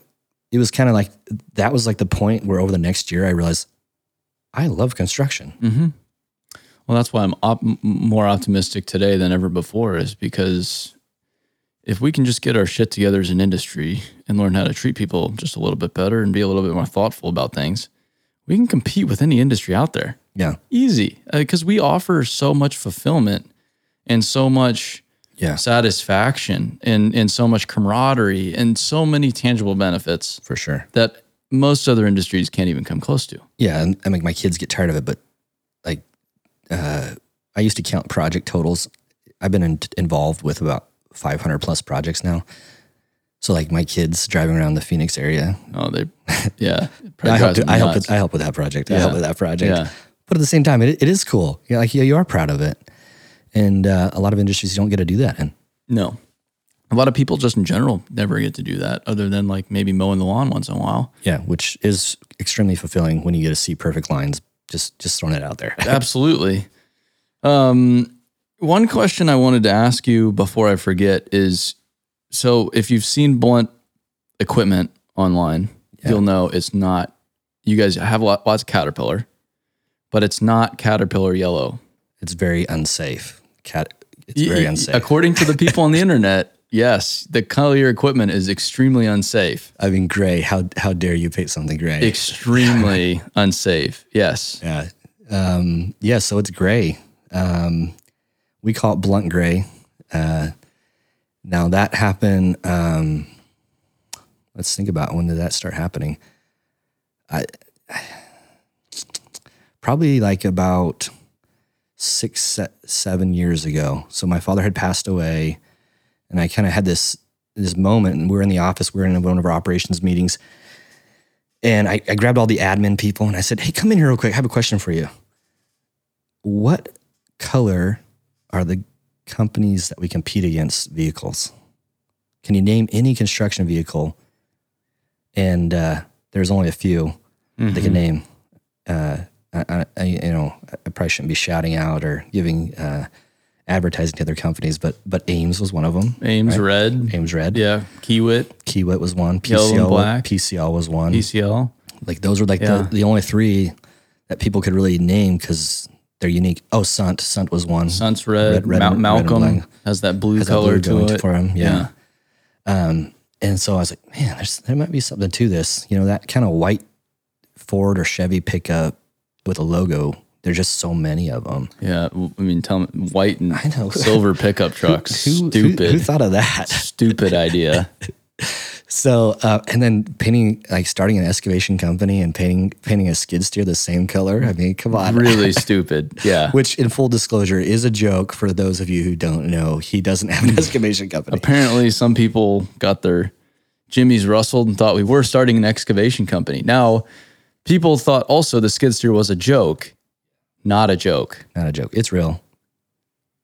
it was kind of like that was like the point where over the next year I realized I love construction. Mm-hmm. Well, that's why I'm op- more optimistic today than ever before, is because if we can just get our shit together as an industry and learn how to treat people just a little bit better and be a little bit more thoughtful about things, we can compete with any industry out there. Yeah. Easy, because we offer so much fulfillment and so much Yeah. satisfaction and, and so much camaraderie and so many tangible benefits For sure. that most other industries can't even come close to. Yeah. And I mean, my kids get tired of it, but like, uh, I used to count project totals. I've been in, involved with about 500 plus projects now. So like my kids driving around the Phoenix area, Oh, they, yeah. I help, I help with, I help with that project. I help with that project. Yeah. But at the same time, it, it is cool. Yeah. Like, yeah, you are proud of it. And, uh, a lot of industries you don't get to do that in. No. A lot of people just in general never get to do that other than like maybe mowing the lawn once in a while. Yeah. Which is extremely fulfilling when you get to see perfect lines. Just, just throwing it out there. Absolutely. Um, one question I wanted to ask you before I forget is so if you've seen blunt equipment online, Yeah. you'll know it's not, you guys have a lot, lots of Caterpillar, but it's not Caterpillar yellow. It's very unsafe. Cat, it's very unsafe. According to the people on the internet, yes, the color of your equipment is extremely unsafe. I mean, gray. How how dare you paint something gray? Extremely unsafe. Yes. yeah, um, yeah. So it's gray. Um, we call it blunt gray. Uh, now that happened. Um, let's think about when did that start happening. I probably like about six, seven years ago. So my father had passed away, and I kind of had this this moment, and we were in the office. We were in one of our operations meetings, and I, I grabbed all the admin people and I said, "Hey, come in here real quick. I have a question for you. What color are the companies that we compete against vehicles? Can you name any construction vehicle?" And uh, there's only a few they can name. Uh, I, I, you know, I probably shouldn't be shouting out or giving uh, advertising to other companies, but but Ames was one of them. Ames red. Ames Red. Yeah. Kiewit, Kiewit was one. PCL, black. PCL was one. PCL. like those were like Yeah. the, the only three that people could really name because they're unique. Oh, Sundt. Sundt was one. Sundt's red. Red- red red Malcolm has that blue Has that color blue to it. for him. Yeah. Um, and so I was like, man, there's, there might be something to this. You know, that kind of white Ford or Chevy pickup with a logo. There's just so many of them. Yeah. I mean, tell me, white and I know. silver pickup trucks. Who, who- Stupid. Who, thought of that? Stupid idea. So, uh, and then painting, like starting an excavation company and painting painting a skid steer the same color. I mean, come on. really stupid. Yeah. Which, in full disclosure, is a joke for those of you who don't know. He doesn't have an excavation company. Apparently, some people got their jimmies rustled and thought we were starting an excavation company. Now, people thought also the skid steer was a joke. Not a joke. Not a joke. It's real.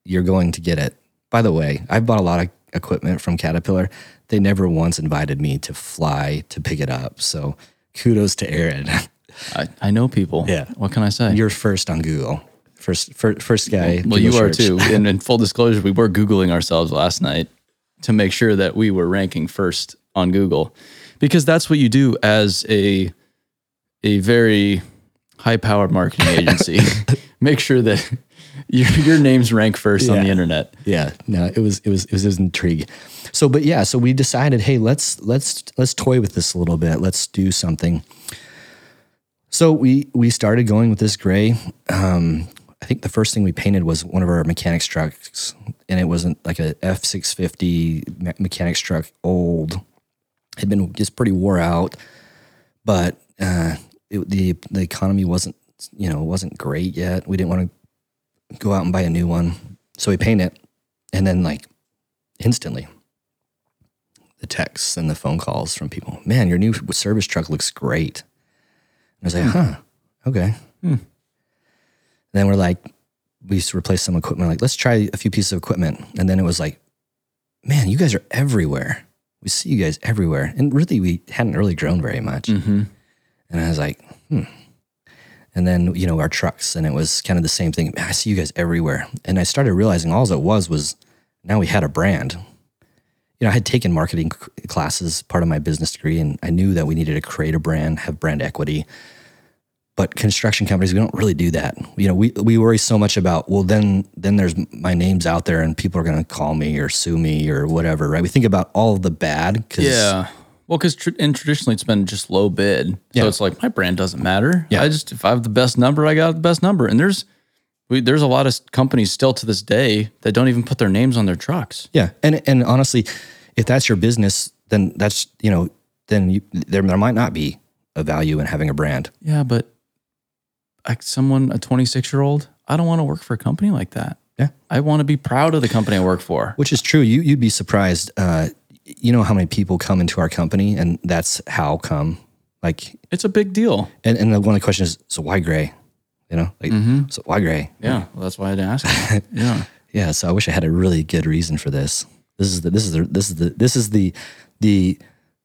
You're going to get it. By the way, I've bought a lot of equipment from Caterpillar, they never once invited me to fly to pick it up. So kudos to Aaron. I, I know people. Yeah. What can I say? You're first on Google. First, first, first guy. well, Google you are too. And in full disclosure, we were Googling ourselves last night to make sure that we were ranking first on Google because that's what you do as a a very high powered marketing agency. make sure that your, your names rank first on the internet. Yeah, no, it was it was it was, it was intrigue. So, but yeah, so we decided, hey, let's let's let's toy with this a little bit. Let's do something. So we we started going with this gray. Um, I think the first thing we painted was one of our mechanics trucks, and it wasn't like a F six fifty mechanics truck, old. Had been just pretty wore out, but uh, it, the the economy wasn't you know wasn't great yet. We didn't want to go out and buy a new one, so we paint it, and then like instantly, the texts and the phone calls from people, man, your new service truck looks great. And I was like, huh, okay. Then we're like, we used to replace some equipment. Like, let's try a few pieces of equipment. And then it was like, man, you guys are everywhere. We see you guys everywhere. And really, we hadn't really grown very much. Mm-hmm. And I was like, hmm. And then, you know, our trucks, and it was kind of the same thing. I see you guys everywhere. And I started realizing all it was was now we had a brand. You know, I had taken marketing classes, part of my business degree, and I knew that we needed to create a brand, have brand equity. But construction companies, we don't really do that. You know, we, we worry so much about, well, then then there's my name's out there and people are going to call me or sue me or whatever, right? We think about all the bad. Cause Yeah. Well, because tr- and traditionally it's been just low bid, so it's like my brand doesn't matter. Yeah. I just if I have the best number, I got the best number. And there's we, there's a lot of companies still to this day that don't even put their names on their trucks. Yeah, and and honestly, if that's your business, then that's you know, then you, there there might not be a value in having a brand. Yeah, but like someone a 26 year old, I don't want to work for a company like that. Yeah. I want to be proud of the company I work for. Which is true. You you'd be surprised. Uh, you know how many people come into our company, and that's how come. Like, It's a big deal. and and the one of the questions is, so why gray? You know, like, mm-hmm. so why gray? Yeah, well, that's why I had to ask. yeah. Yeah. So I wish I had a really good reason for this. This is the this is the this is the this is the the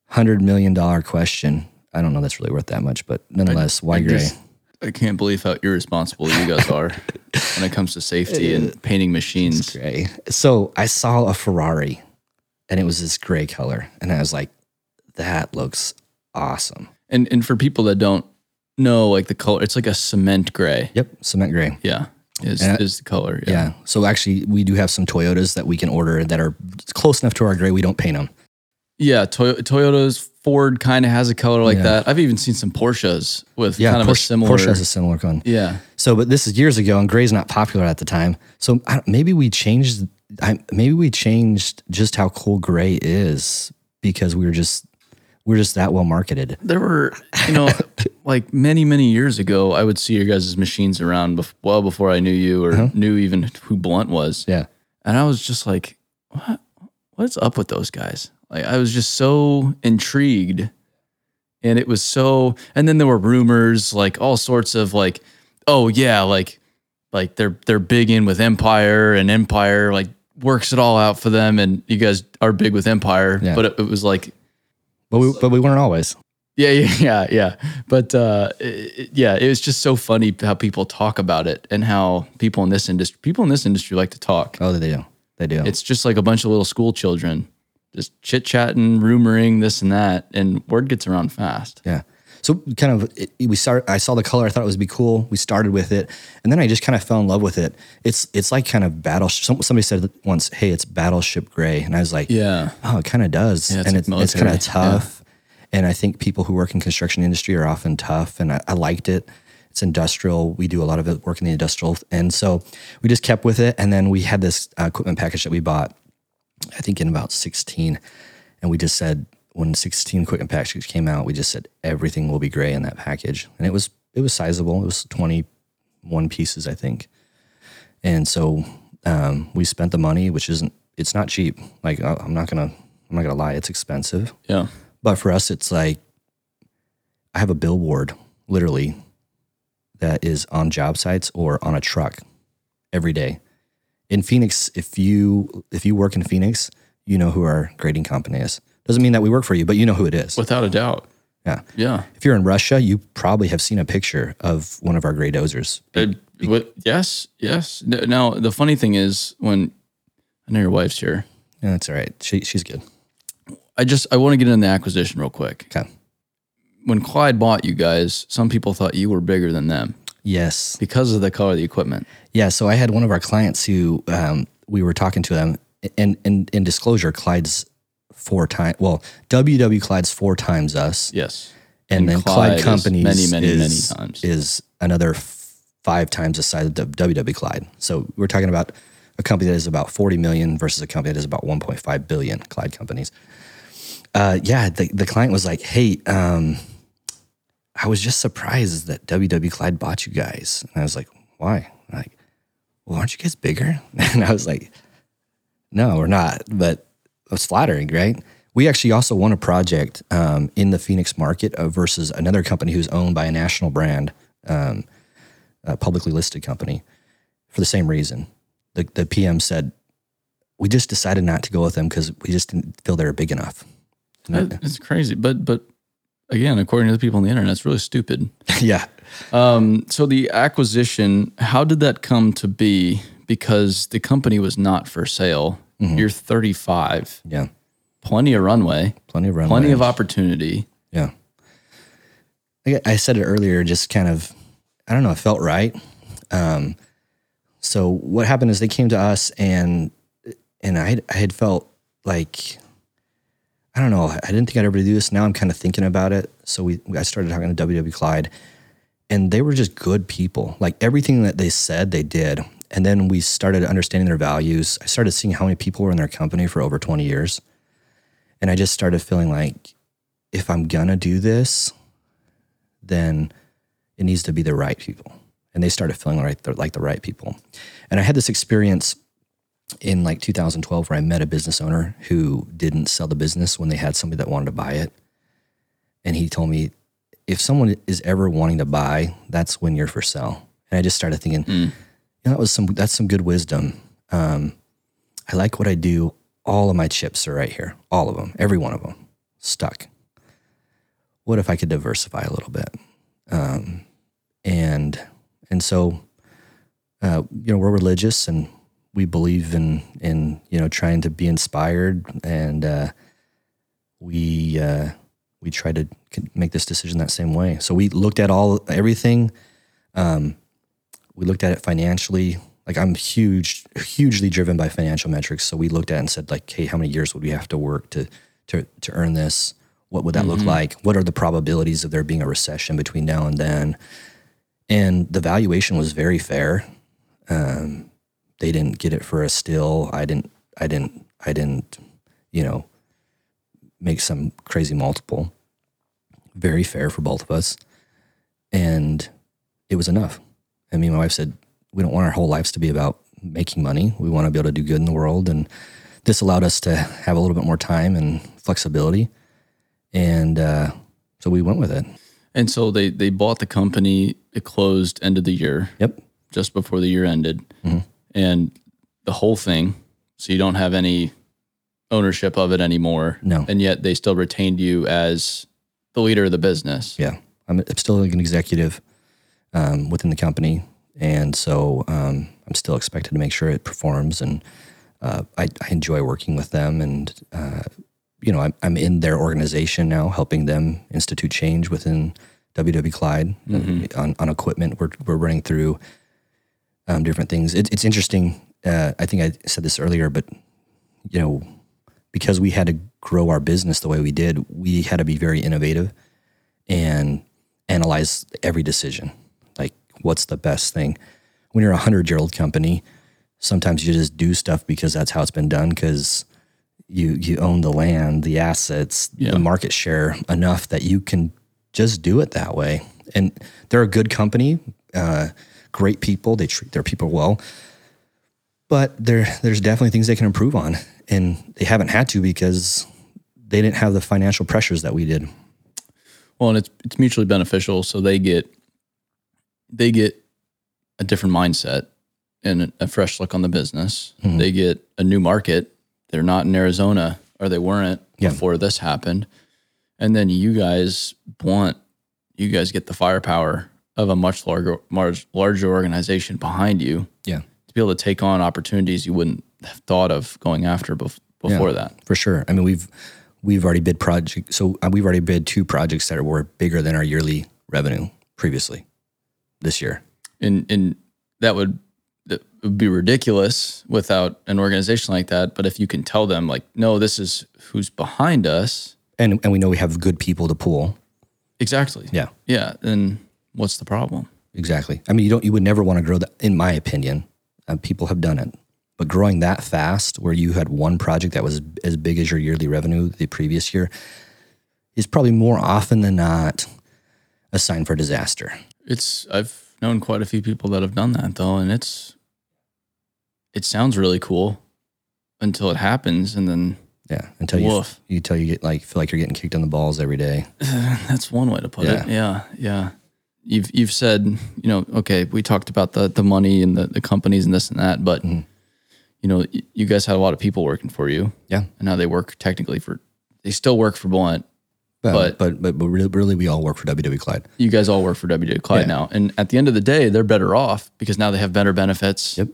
hundred million dollar question. I don't know that's really worth that much, but nonetheless, why I gray? just- I can't believe how irresponsible you guys are when it comes to safety and painting machines. gray. So I saw a Ferrari and it was this gray color. And I was like, that looks awesome. And and for people that don't know, like the color, it's like a cement gray. Yep. Cement gray. Yeah, is And- is the color. Yeah. Yeah. So actually, we do have some Toyotas that we can order that are close enough to our gray. We don't paint them. Yeah, Toy- Toyota's Ford kind of has a color like Yeah. that. I've even seen some Porsches with Yeah. kind of Porsche, a similar. Porsche has a similar one. yeah, So, but this is years ago and gray's not popular at the time. So I, maybe we changed, I, maybe we changed just how cool gray is because we were just, we're just that well marketed. there were you know like many many years ago. I would see your guys' machines around bef- well before I knew you or Uh-huh. knew even who Blunt was, Yeah. and I was just like, what what's up with those guys? Like I was just so intrigued, and it was so. And then there were rumors, like all sorts of like, oh yeah, like like they're they're big in with Empire, and Empire like works it all out for them, and you guys are big with Empire. Yeah. But it, it was like, But we, but we weren't always. yeah, yeah, yeah, yeah. But uh, it, yeah, it was just so funny how people talk about it, and how people in this industry, people in this industry like to talk. Oh, they do. They do. It's just like a bunch of little school children, just chit chatting, rumoring this and that, and word gets around fast. Yeah. So kind of it, we start. I saw the color. I thought it would be cool. We started with it, and then I just kind of fell in love with it. It's it's like kind of battle. Somebody said once, "Hey, it's battleship gray," and I was like, Yeah, "Oh, it kind of does." Yeah, it's and it's, it's kind of tough. And I think people who work in construction industry are often tough, and I, I liked it. It's industrial. We do a lot of it work in the industrial, and so we just kept with it. And then we had this uh, equipment package that we bought, I think in about sixteen, and we just said when 16 quick and packages came out, we just said everything will be gray in that package, and it was it was sizable. It was 21 pieces, I think, and so um, we spent the money, which isn't it's not cheap. Like I- I'm not gonna I'm not gonna lie, it's expensive, yeah, but for us, it's like I have a billboard literally that is on job sites or on a truck every day. In Phoenix, if you if you work in Phoenix, you know who our grading company is. Doesn't mean that we work for you, but you know who it is. Without a doubt. Yeah. Yeah. If you're in Russia, you probably have seen a picture of one of our gray dozers. Uh, what, yes. Yes. Now, the funny thing is when I know your wife's here, Yeah, that's all right. She, she's good. I just, I want to get into the acquisition real quick. Okay. When Clyde bought you guys, some people thought you were bigger than them Yes. because of the color of the equipment. Yeah. So I had one of our clients who um, we were talking to them, and in, in disclosure, Clyde's four times. Well, WW Clyde's four times us, Yes. and, And then Clyde Clyde, Companies many, many, many is, times. is another five times the size of WW Clyde. So we're talking about a company that is about 40 million versus a company that is about 1.5 billion. Clyde Companies. Uh, yeah, the, the client was like, "Hey, um, I was just surprised that WW Clyde bought you guys," and I was like, "Why?" Like, well, aren't you guys bigger? And I was like, "No, we're not," but it was flattering, right? We actually also won a project um, in the Phoenix market uh, versus another company who's owned by a national brand, um, a publicly listed company, for the same reason. The, the PM said, We just decided not to go with them because we just didn't feel they were big enough. It's crazy. But, but again, according to the people on the internet, it's really stupid. yeah. Um, so the acquisition, how did that come to be? Because the company was not for sale. You're 35, Yeah. plenty of runway, Plenty of runway. plenty of opportunity. Yeah. I, I said it earlier, just kind of, I don't know, it felt right. Um, so what happened is they came to us and, and I, I had felt like, I don't know, I didn't think I'd ever do this. Now I'm kind of thinking about it. So we, I started talking to WW Clyde and they were just good people. Like everything that they said, they did. And then we started understanding their values. I started seeing how many people were in their company for over 20 years. And I just started feeling like if I'm gonna do this, then it needs to be the right people. And they started feeling right, like the right people. And I had this experience in like 2012 where I met a business owner who didn't sell the business when they had somebody that wanted to buy it. And he told me, if someone is ever wanting to buy, that's when you're for sale. And I just started thinking, you know, that was some that's some good wisdom. Um, I like what I do. All of my chips are right here, all of them, every one of them, stuck. What if I could diversify a little bit? Um, and and so, uh, you know, we're religious and we believe in in you know trying to be inspired, and uh, we uh, we try to make this decision that same way. So we looked at all everything. Um, we looked at it financially. Like I'm huge, hugely driven by financial metrics. So we looked at it and said, like, hey, how many years would we have to work to to to earn this? What would that look like? What are the probabilities of there being a recession between now and then? And the valuation was very fair. Um, they didn't get it for a still. I didn't. I didn't. I didn't. You know, make some crazy multiple. Very fair for both of us, and it was enough. I mean, my wife said, we don't want our whole lives to be about making money. We want to be able to do good in the world. And this allowed us to have a little bit more time and flexibility. And uh, so we went with it. And so they they bought the company. It closed end of the year, Yep. just before the year ended, and the whole thing. So you don't have any ownership of it anymore. No. and yet they still retained you as the leader of the business. Yeah. I'm, I'm still like an executive um, within the company. And so um, I'm still expected to make sure it performs. And uh, I, I enjoy working with them. And, uh, you know, I'm, I'm in their organization now, helping them institute change within WW Clyde uh, on, on equipment. We're, we're running through um, different things. It, it's interesting. Uh, I think I said this earlier, but, you know, because we had to grow our business the way we did, we had to be very innovative and analyze every decision. What's the best thing? When you're a hundred year old company, sometimes you just do stuff because that's how it's been done because you you own the land, the assets, Yeah. the market share enough that you can just do it that way. And they're a good company, uh, great people. They treat their people well, but there there's definitely things they can improve on, and they haven't had to because they didn't have the financial pressures that we did. Well, and it's it's mutually beneficial. So they get they get a different mindset and a fresh look on the business. Mm-hmm. They get a new market they're not in Arizona or they weren't Yeah. before this happened. And then you guys, want, you guys get the firepower of a much larger, much larger organization behind you Yeah. to be able to take on opportunities you wouldn't have thought of going after bef- before that. for sure. I mean, we've we've already bid project, so uh, we've already bid two projects that were bigger than our yearly revenue previously this year. and and that would that would be ridiculous without an organization like that. But if you can tell them like, no, this is who's behind us, And and we know we have good people to pull. exactly. Yeah, Yeah. Then what's the problem? exactly. I mean, you don't you would never want to grow that, in my opinion. Uh, people have done it, but growing that fast, where you had one project that was as big as your yearly revenue the previous year, is probably more often than not a sign for disaster. It's I've known quite a few people that have done that though, and it's it sounds really cool until it happens, and then Yeah, until you Woof. you until you get like feel like you're getting kicked in the balls every day. That's one way to put Yeah. it. Yeah, yeah. You've you've said, you know, okay, we talked about the the money and the, the companies and this and that, but Mhm. you know, y- you guys had a lot of people working for you. Yeah. And now they work technically for they still work for Blunt. But But- but but, really, we all work for WW Clyde. You guys all work for WW Clyde Yeah. now. And at the end of the day, they're better off because now they have better benefits. Yep.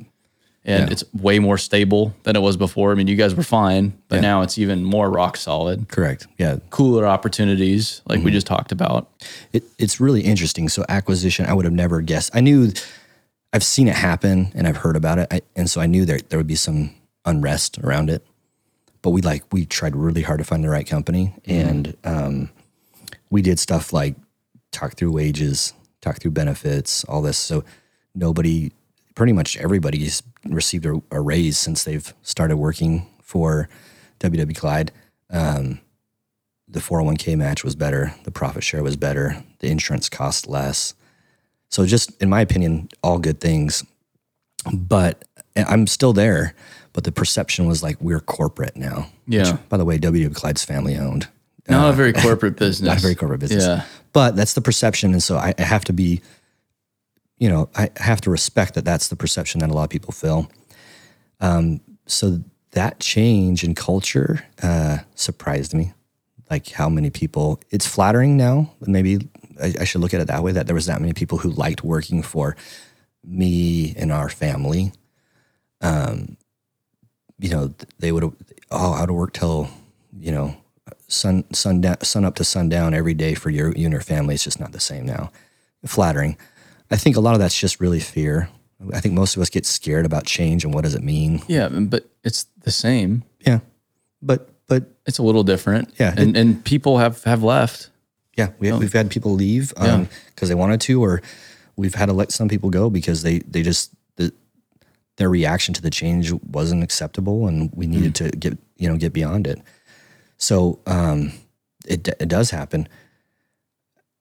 And Yeah. it's way more stable than it was before. I mean, you guys were fine, but Yeah. now it's even more rock solid. Correct. Yeah. Cooler opportunities, like Mm-hmm. we just talked about. It, it's really interesting. So acquisition, I would have never guessed. I knew, I've seen it happen and I've heard about it, I, and so I knew there there would be some unrest around it. But we like we tried really hard to find the right company, and um, we did stuff like talk through wages, talk through benefits, all this. So nobody, pretty much everybody's received a, a raise since they've started working for WW Clyde. Um, the 401k match was better, the profit share was better, the insurance cost less. So just in my opinion, all good things. But I'm still there, but the perception was like we're corporate now. Yeah. Which, by the way, WW Clyde's family owned. Not a very corporate business. Not a very corporate business. Yeah. But that's the perception. And so I, I have to be, you know, I have to respect that that's the perception that a lot of people feel. Um, so that change in culture uh, surprised me. Like how many people, it's flattering now. Maybe I, I should look at it that way that there was that many people who liked working for me and our family. Um, you know, they would, oh, I would work till, you know, sun sun down, sun up to sundown every day for your you and your family. It's just not the same now. Flattering. I think a lot of that's just really fear. I think most of us get scared about change and what does it mean. Yeah, but it's the same. Yeah, but but It's a little different. Yeah, And and people have have left. yeah, we, we've had people leave Yeah. um because they wanted to, or we've had to let some people go because they they just their reaction to the change wasn't acceptable, and we needed to get you know get beyond it. So um, it it does happen.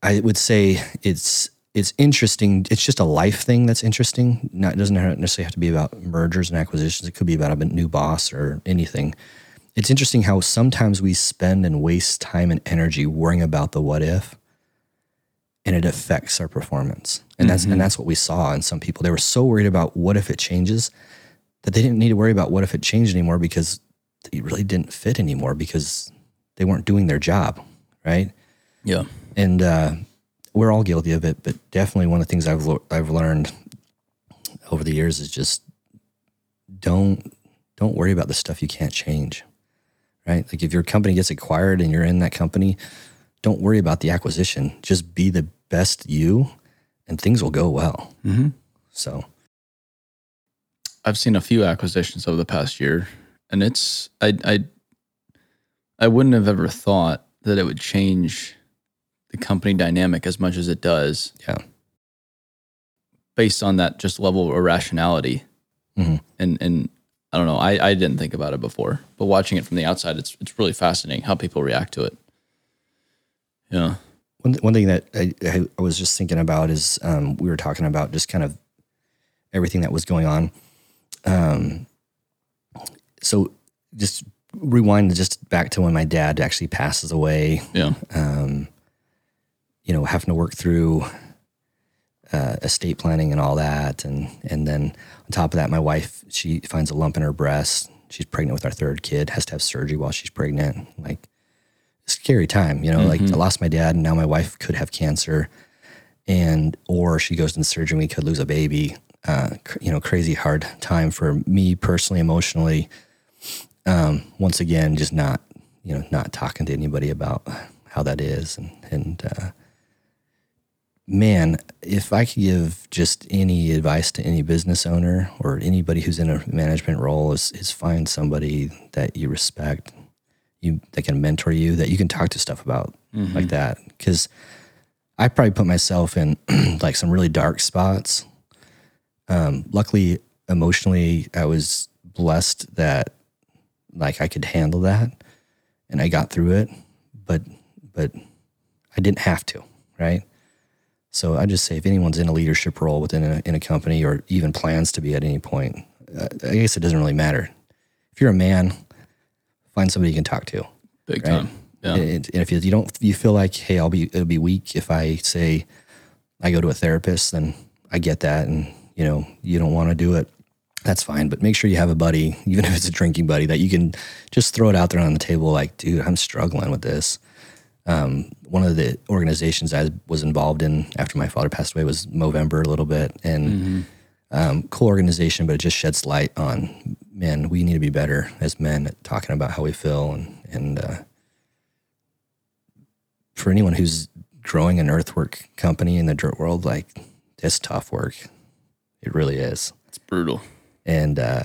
I would say it's it's interesting. It's just a life thing that's interesting. Not it doesn't necessarily have to be about mergers and acquisitions. It could be about a new boss or anything. It's interesting how sometimes we spend and waste time and energy worrying about the what if, and it affects our performance. And that's and that's what we saw in some people. They were so worried about what if it changes that they didn't need to worry about what if it changed anymore because they really didn't fit anymore because they weren't doing their job, right? Yeah. and uh, we're all guilty of it. But definitely, one of the things I've lo- I've learned over the years is just don't don't worry about the stuff you can't change, right? Like if your company gets acquired and you're in that company, don't worry about the acquisition. Just be the best you, and things will go well. Mm-hmm. So I've seen a few acquisitions over the past year, and it's I I I wouldn't have ever thought that it would change the company dynamic as much as it does. Yeah. Based on that just level of irrationality. Mhm. And and I don't know, I, I didn't think about it before. But watching it from the outside, it's it's really fascinating how people react to it. Yeah. One, one thing that I, I, was just thinking about is um, we were talking about just kind of everything that was going on. Um, so just rewind just back to when my dad actually passes away. Yeah. Um, you know, having to work through uh, estate planning and all that, and and then on top of that, my wife she finds a lump in her breast. she's pregnant with our third kid, has to have surgery while she's pregnant. Like, scary time, you know. Like, I lost my dad, and now my wife could have cancer, and or she goes into surgery, and we could lose a baby. Uh, cr- you know, crazy hard time for me personally, emotionally. Um, once again, just not, you know, not talking to anybody about how that is, and and uh, man, if I could give just any advice to any business owner or anybody who's in a management role is, is find somebody that you respect, you that can mentor you, that you can talk to stuff about like that. Because I probably put myself in like some really dark spots. Um, luckily, emotionally, I was blessed that like I could handle that, and I got through it. But but I didn't have to, right? So I just say if anyone's in a leadership role within a, in a company or even plans to be at any point, uh, I guess it doesn't really matter. If you're a man, find somebody you can talk to. Big Right. time. Yeah. And, and if you, you don't, you feel like, hey, I'll be, it'll be weak if I say I go to a therapist, then I get that. And, you know, you don't want to do it. That's fine. But make sure you have a buddy, even if it's a drinking buddy, that you can just throw it out there on the table like, dude, I'm struggling with this. Um, one of the organizations I was involved in after my father passed away was Movember a little bit. And um, cool organization, but it just sheds light on, man, we need to be better as men at talking about how we feel and, and, uh, for anyone who's growing an earthwork company in the dirt world, like it's tough work. It really is. It's brutal. And uh,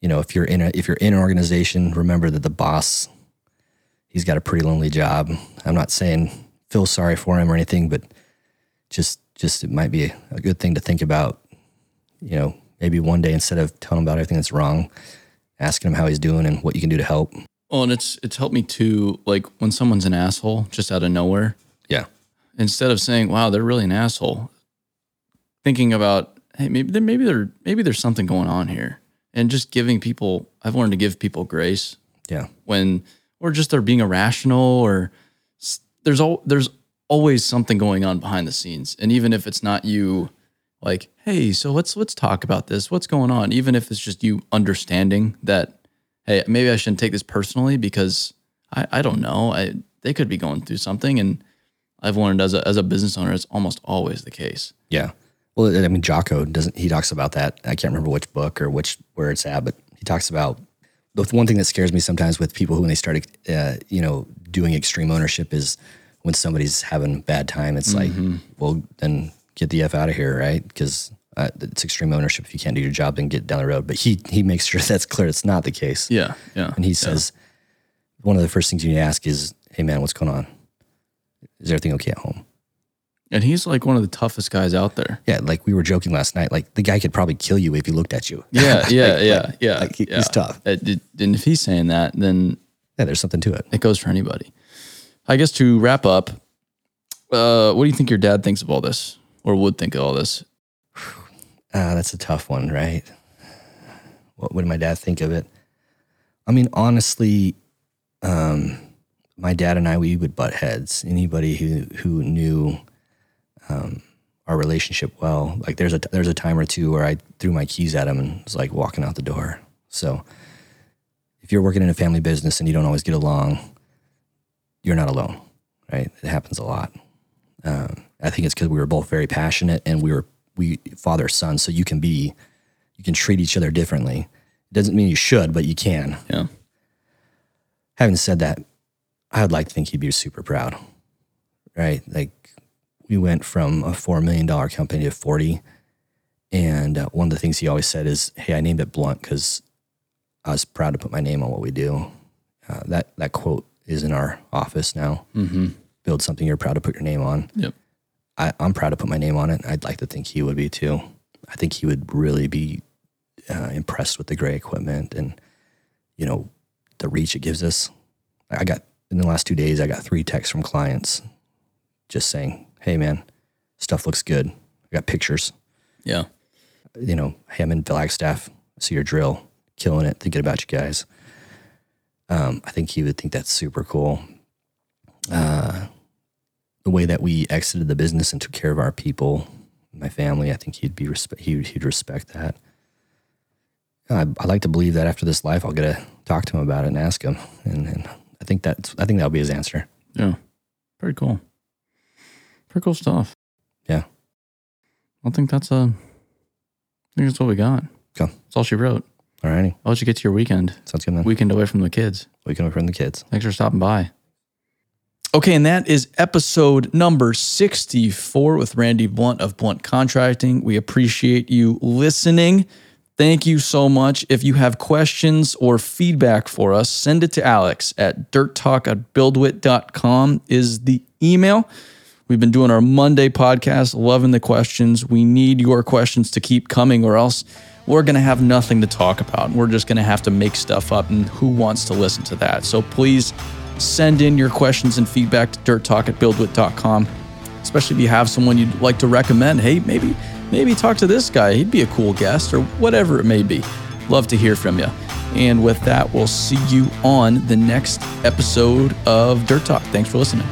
you know, if you're in a if you're in an organization, remember that the boss, he's got a pretty lonely job. I'm not saying feel sorry for him or anything, but just just it might be a good thing to think about. You know, maybe one day instead of telling him about everything that's wrong, asking him how he's doing and what you can do to help. Well, and it's it's helped me too. Like when someone's an asshole just out of nowhere, Yeah. instead of saying, "Wow, they're really an asshole," thinking about, "Hey, maybe there, maybe there, maybe there's something going on here," and just giving people. I've learned to give people grace Yeah. when, or just they're being irrational, or there's all there's always something going on behind the scenes, and even if it's not you, like, "Hey, so let's let's talk about this. What's going on?" Even if it's just you understanding that, hey, maybe I shouldn't take this personally because I I don't know. I they could be going through something, and I've learned as a as a business owner, it's almost always the case. Yeah. Well, I mean, Jocko doesn't. He talks about that. I can't remember which book or which where it's at, but he talks about the one thing that scares me sometimes with people who when they start, uh, you know, doing extreme ownership is when somebody's having a bad time. It's like, well, then get the f out of here, right? Because uh, it's extreme ownership. If you can't do your job, then get down the road. But he he makes sure that's clear. It's not the case. Yeah, yeah. And he says, one of the first things you need to ask is, "Hey, man, what's going on? Is everything okay at home?" and he's like one of the toughest guys out there. Yeah, like we were joking last night. Like the guy could probably kill you if he looked at you. Yeah, yeah, Like- yeah, like- yeah. like he- yeah. he's tough. And if he's saying that, then Yeah, there's something to it. it goes for anybody. I guess to wrap up, uh, what do you think your dad thinks of all this, or would think of all this? Ah, that's a tough one, right? What would my dad think of it? I mean, honestly, um, my dad and I we would butt heads. Anybody who who knew um, our relationship well, like there's a there's a time or two where I threw my keys at him and was like walking out the door. So, if you're working in a family business and you don't always get along, you're not alone, right? It happens a lot. Um, I think it's because we were both very passionate and we were we father son, so you can be you can treat each other differently. It doesn't mean you should, but you can. Yeah, Having said that, I would like to think he'd be super proud, right? Like we went from a four million dollar company to forty, and uh, one of the things he always said is, "Hey, I named it Blunt because I was proud to put my name on what we do." Uh, that that quote is in our office now. mm-hmm. Build something you're proud to put your name on. Yep. I, I'm proud to put my name on it. I'd like to think he would be too. I think he would really be uh, impressed with the gray equipment and you know the reach it gives us. I got in the last two days, I got three texts from clients just saying, "Hey, man, stuff looks good. I got pictures. yeah, You know, hey, I'm Flagstaff. See your drill, killing it. Thinking about you guys." Um, I think he would think that's super cool. Uh, the way that we exited the business and took care of our people, my family, I think he'd be respe- he he'd respect that. I, I like to believe that after this life, I'll get to talk to him about it and ask him. And, and I think that's, I think that'll be his answer. Yeah. Pretty cool. Pretty cool stuff. Yeah. I think that's a, I think that's what we got. Okay. That's all she wrote. All righty. I'll let you get to your weekend. Sounds good, man. Weekend away from the kids. We can from the kids. Thanks for stopping by. Okay, and that is episode number 64 with Randy Blunt of Blunt Contracting. We appreciate you listening. Thank you so much. If you have questions or feedback for us, send it to Alex at dirttalk at buildwitt.com is the email. We've been doing our Monday podcast, loving the questions. We need your questions to keep coming, or else we're going to have nothing to talk about. We're just going to have to make stuff up, and who wants to listen to that? So please send in your questions and feedback to dirttalk at buildwitt.com, especially if you have someone you'd like to recommend. Hey, maybe maybe talk to this guy. He'd be a cool guest, or whatever it may be. Love to hear from you. And with that, we'll see you on the next episode of Dirt Talk. Thanks for listening.